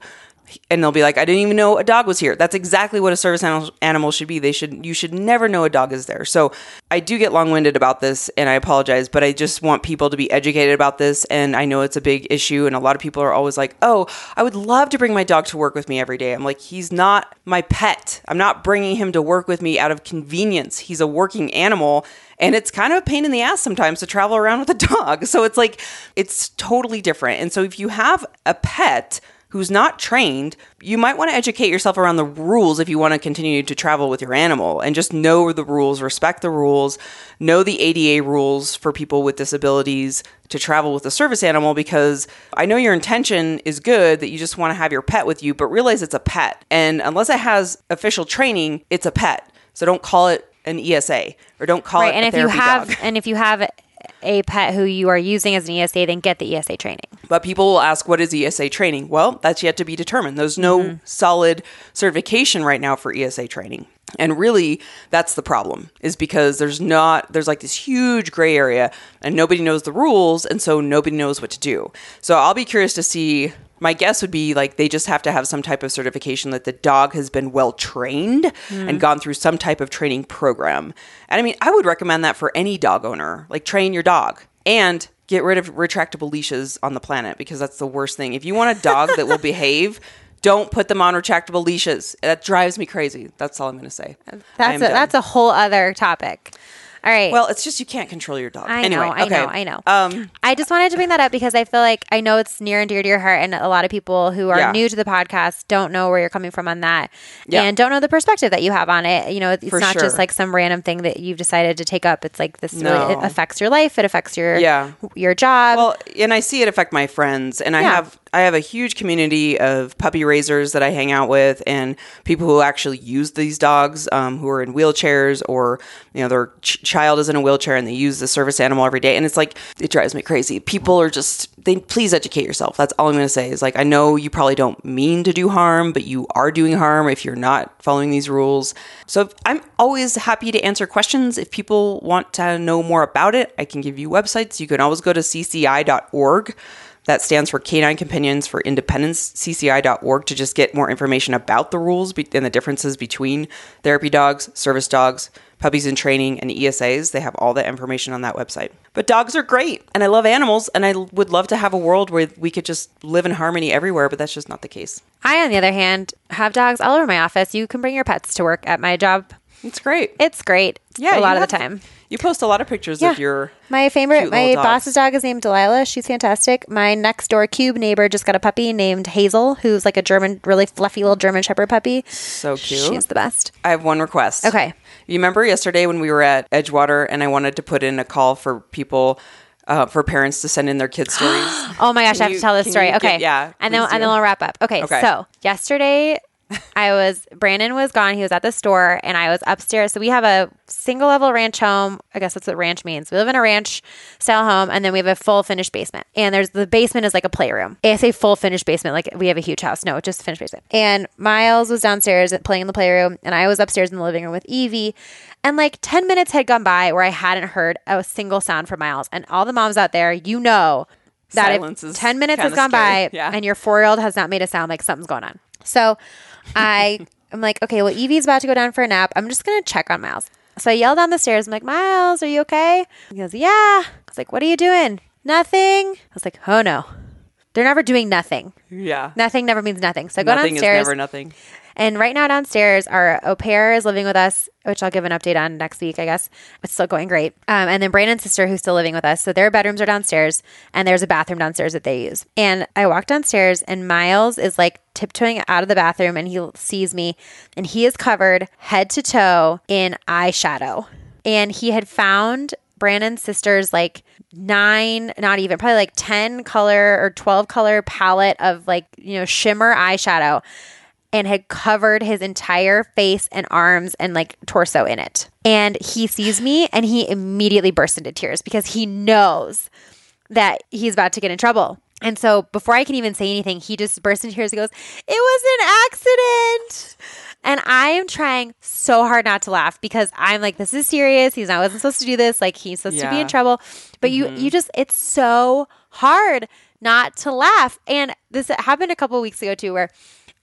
and they'll be like, I didn't even know a dog was here. That's exactly what a service animal, should be. They should you should never know a dog is there. So I do get long winded about this, and I apologize, but I just want people to be educated about this. And I know it's a big issue, and a lot of people are always like, "Oh, I would love to bring my dog to work with me every day." I'm like, he's not my pet. I'm not bringing him to work with me out of convenience. He's a working animal. And it's kind of a pain in the ass sometimes to travel around with a dog. [laughs] So it's like, it's totally different. And so if you have a pet, who's not trained, you might want to educate yourself around the rules if you want to continue to travel with your animal and just know the rules, respect the rules, know the ADA rules for people with disabilities to travel with a service animal because I know your intention is good that you just want to have your pet with you, but realize it's a pet. And unless it has official training, it's a pet. So don't call it an ESA or don't call right, it and if you have dog. and if you have a pet who you are using as an ESA, then get the ESA training. But people will ask, what is ESA training? Well, that's yet to be determined. There's no mm-hmm. solid certification right now for ESA training. And really, that's the problem, is because there's not, there's like this huge gray area and nobody knows the rules. And so nobody knows what to do. So I'll be curious to see my guess would be like they just have to have some type of certification that the dog has been well trained mm. and gone through some type of training program. And I mean, I would recommend that for any dog owner. Like train your dog and get rid of retractable leashes on the planet because that's the worst thing. If you want a dog that will [laughs] behave, don't put them on retractable leashes. That drives me crazy. That's all I'm going to say. That's a, that's a whole other topic. All right. Well, it's just you can't control your dog. I anyway, know, I know, I know. Um, I just wanted to bring that up because I feel like I know it's near and dear to your heart, and a lot of people who are Yeah. new to the podcast don't know where you're coming from on that, Yeah. and don't know the perspective that you have on it. You know, it's For not just like some random thing that you've decided to take up. It's like this really it affects your life. It affects your Yeah. your job. well, and I see it affect my friends, and I have I have a huge community of puppy raisers that I hang out with, and people who actually use these dogs, um, who are in wheelchairs or you know their ch- child is in a wheelchair and they use the service animal every day, and it's like it drives me crazy. People are just they please educate yourself. That's all I'm going to say. Is like I know you probably don't mean to do harm, but you are doing harm if you're not following these rules. So I'm always happy to answer questions if people want to know more about it. I can give you websites. You can always go to cci.org. That stands for Canine Companions for Independence, cci.org, to just get more information about the rules and the differences between therapy dogs, service dogs, puppies in training, and ESAs. They have all that information on that website. But dogs are great, and I love animals, and I would love to have a world where we could just live in harmony everywhere, but that's just not the case. I, on the other hand, have dogs all over my office. You can bring your pets to work at my job. It's great. It's great. Yeah, a lot of the time. You post a lot of pictures of your my favorite my boss's dog is named Delilah. She's fantastic. My next door cube neighbor just got a puppy named Hazel, who's like a German, really fluffy little German Shepherd puppy. so cute. She's the best. I have one request. Okay. You remember yesterday when we were at Edgewater and I wanted to put in a call for people, uh, for parents to send in their kids' [gasps] stories? Oh my gosh, Can I have you- to tell this story. Okay. give- yeah, And then please and then do. we'll wrap up. Okay, Okay. So yesterday [laughs] I was Brandon was gone. He was at the store and I was upstairs. So we have a single level ranch home. I guess that's what ranch means. We live in a ranch style home and then we have a full finished basement. And there's the basement is like a playroom. I say full finished basement, like we have a huge house. No, just finished basement. And Miles was downstairs playing in the playroom and I was upstairs in the living room with Evie. And like 10 minutes had gone by where I hadn't heard a single sound from Miles. And all the moms out there, you know that Silence if 10 minutes has gone scary. by [laughs] Yeah. and your four year old has not made a sound like something's going on. So I am like, okay, well, Evie's about to go down for a nap. I'm just going to check on Miles. So I yell down the stairs. I'm like, Miles, are you okay? He goes, yeah. I was like, what are you doing? Nothing. I was like, oh no. They're never doing nothing. Yeah. Nothing never means nothing. So I go Nothing is downstairs. never nothing. And right now downstairs, our au pair is living with us, which I'll give an update on next week, I guess. It's still going great. Um, and then Brandon's sister, who's still living with us. So their bedrooms are downstairs, and there's a bathroom downstairs that they use. And I walk downstairs, and Miles is like tiptoeing out of the bathroom, and he sees me, and he is covered head to toe in eyeshadow. And he had found Brandon's sister's like nine, not even, probably like 10 color or 12 color palette of like, you know, shimmer eyeshadow and had covered his entire face and arms and like torso in it. And he sees me and he immediately bursts into tears because he knows that he's about to get in trouble. And so before I can even say anything, he just bursts into tears and goes, It was an accident. And I am trying so hard not to laugh because I'm like, this is serious. He's not wasn't supposed to do this. Like he's supposed to be in trouble. But you mm-hmm. you just it's so hard not to laugh. And this happened a couple of weeks ago too, where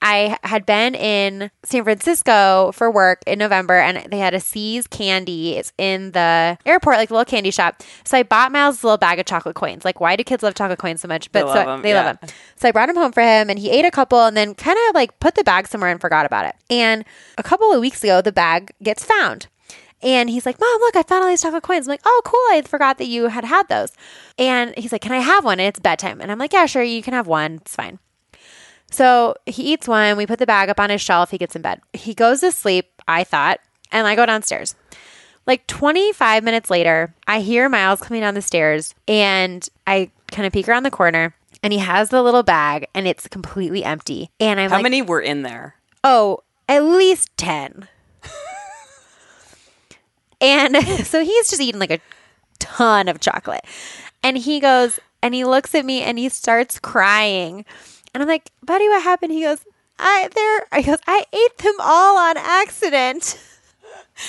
I had been in San Francisco for work in November and they had a See's candy. It's in the airport, like a little candy shop. So I bought Miles a little bag of chocolate coins. Like, why do kids love chocolate coins so much? But love so 'em, they yeah. love them. So I brought him home for him and he ate a couple and then kind of like put the bag somewhere and forgot about it. And a couple of weeks ago, the bag gets found. And he's like, Mom, look, I found all these chocolate coins. I'm like, oh, cool. I forgot that you had had those. And he's like, Can I have one? And it's bedtime. And I'm like, Yeah, sure. You can have one. It's fine. So he eats one. We put the bag up on his shelf. He gets in bed. He goes to sleep, I thought, and I go downstairs. Like 25 minutes later, I hear Miles coming down the stairs and I kind of peek around the corner and he has the little bag and it's completely empty. And I'm How like, many were in there? oh, at least 10. [laughs] and [laughs] so he's just eating like a ton of chocolate. And he goes, and he looks at me and he starts crying. And I'm like, buddy, what happened? He goes, I there he goes, I ate them all on accident. [laughs]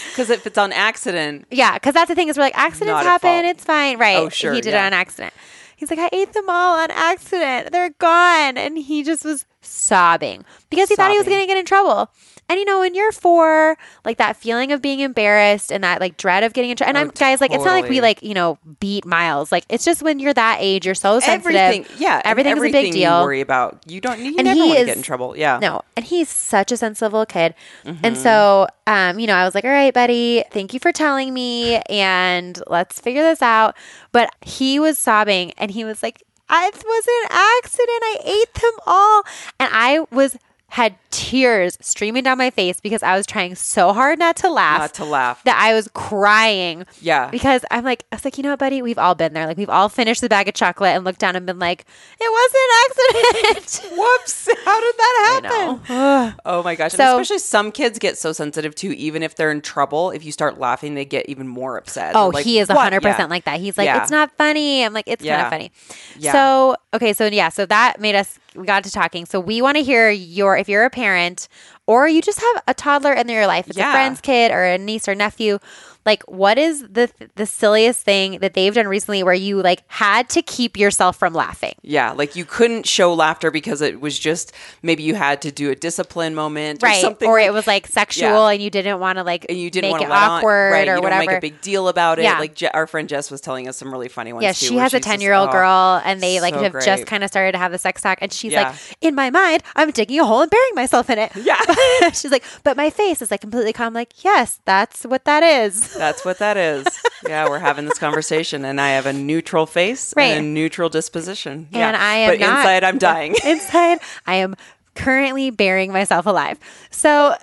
Because if it's on accident, Yeah, because that's the thing is we're like accidents happen, it's fine, right? Oh, sure, He did yeah. it on accident. He's like, I ate them all on accident. They're gone, and he just was sobbing because he thought he was going to get in trouble. And you know, when you're four, like that feeling of being embarrassed and that like dread of getting in trouble. And Oh, I'm guys, like it's not like we like you know beat Miles. Like it's just when you're that age, you're so sensitive. Everything, yeah, everything's everything a big deal. You worry about you don't. You And never want to get in trouble. Yeah, No, and he's such a sensitive little kid. Mm-hmm. And so, um, you know, I was like, all right, buddy, thank you for telling me, and let's figure this out. But he was sobbing, and he was like, I, it was an accident. I ate them all. And I was, had tears streaming down my face because I was trying so hard not to laugh. not to laugh. that I was crying Yeah. because I'm like, I was like, you know what, buddy? We've all been there. Like, we've all finished the bag of chocolate and looked down and been like, it was an accident. [laughs] Whoops! How did that happen? [sighs] Oh my gosh! So- and especially some kids get so sensitive too. Even if they're in trouble, if you start laughing, they get even more upset. Oh, like, he is "What?" 100% Yeah. like that. He's like, Yeah. it's not funny. I'm like, it's kind of funny. Yeah. So, okay. So, yeah. So that made us, we got to talking. So, we want to hear your, if you're a parent or you just have a toddler in your life, it's Yeah. a friend's kid or a niece or nephew, like, what is the, the silliest thing that they've done recently where you like had to keep yourself from laughing? Yeah, like you couldn't show laughter because it was just maybe you had to do a discipline moment or Right. something. Or like- it was like sexual Yeah. and you didn't want to like and you didn't make want it awkward on, right, or you whatever. Make a big deal about it. Yeah. Like Je- our friend Jess was telling us some really funny ones. Yeah, too, she has a 10 year old oh, girl, and they like so have great. just kind of started to have the sex talk. And she's Yeah. like, In my mind, I'm digging a hole and burying myself in it. Yeah. [laughs] [laughs] [laughs] she's like, But my face is like completely calm. I'm like, Yes, that's what that is. [laughs] That's what that is. yeah, we're having this conversation, and I have a neutral face Right. and a neutral disposition. And yeah. I am but not- inside, I'm [laughs] dying. Inside, I am currently burying myself alive. So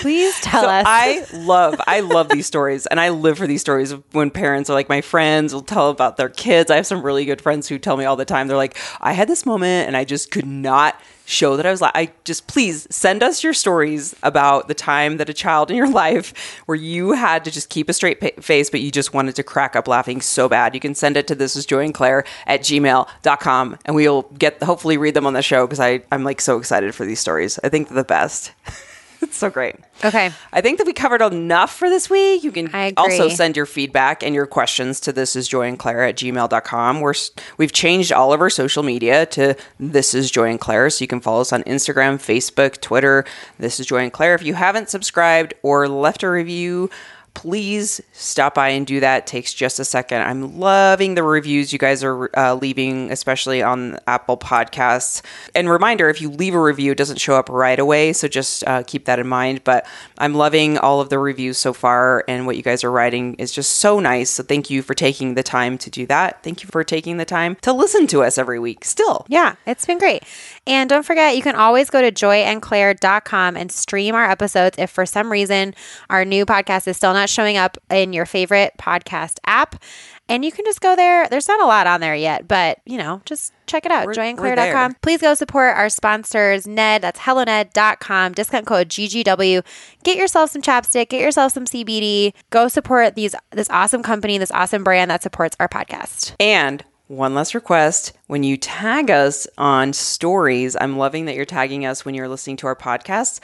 please tell So us. I love, I love these stories, and I live for these stories when parents are like, my friends will tell about their kids. I have some really good friends who tell me all the time. They're like, I had this moment, and I just could not show that I was like, I just please send us your stories about the time that a child in your [laughs] life where you had to just keep a straight pa- face, but you just wanted to crack up laughing so bad. You can send it to this is Joy and Claire at gmail.com, and we'll get hopefully read them on the show because I'm like so excited for these stories. I think they're the best. [laughs] [laughs] it's so great. okay. I think that we covered enough for this week. You can also send your feedback and your questions to this is joy and claire at gmail.com. We're, we've changed all of our social media to this is joy and claire. So you can follow us on Instagram, Facebook, Twitter. This is joy and claire. If you haven't subscribed or left a review, please stop by and do that. It takes just a second. I'm loving the reviews you guys are uh, leaving, especially on Apple Podcasts. And reminder if you leave a review, it doesn't show up right away. So just uh, keep that in mind. But I'm loving all of the reviews so far, and what you guys are writing is just so nice. So thank you for taking the time to do that. Thank you for taking the time to listen to us every week still. Yeah, it's been great. And don't forget, you can always go to joyandclaire.com and stream our episodes if for some reason our new podcast is still not showing up in your favorite podcast app. And you can just go there. There's not a lot on there yet, but you know, just check it out. Joyandclaire.com. Please go support our sponsors, Ned. That's helloned.com. Discount code GGW. Get yourself some chapstick, get yourself some CBD. Go support these this awesome company, this awesome brand that supports our podcast. And one last request when you tag us on stories, I'm loving that you're tagging us when you're listening to our podcasts.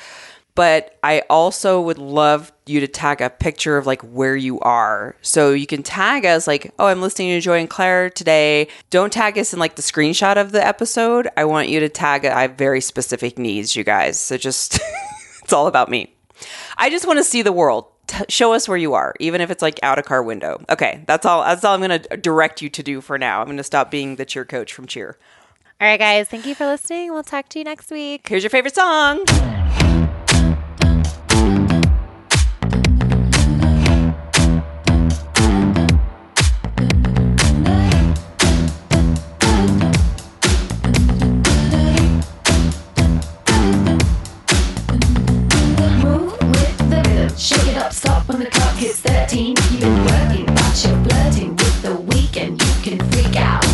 But I also would love you to tag a picture of like where you are. So you can tag us like, oh, I'm listening to Joy and Claire today. Don't tag us in like the screenshot of the episode. I want you to tag I have very specific needs, you guys. So just [laughs] it's all about me. I just want to see the world. T- show us where you are, even if it's like out a car window. Okay, that's all. That's all I'm going to direct you to do for now. I'm going to stop being the cheer coach from Cheer. All right, guys. Thank you for listening. We'll talk to you next week. Here's your favorite song. Up, stop when the clock hits 13. You've been working, but you're flirting with the weekend. You can freak out.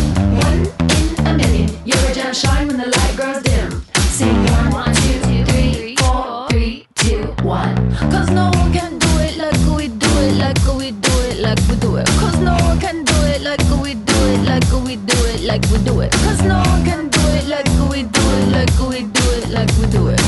One in a million, you're a gem shine when the light grows dim. Sing one, two, three, four, three, two, one. Cause no one can do it like we do it, like we do it, like we do it. Cause no one can do it like we do it, like we do it, like we do it. Cause no one can do it like we do it, like we do it, like we do it.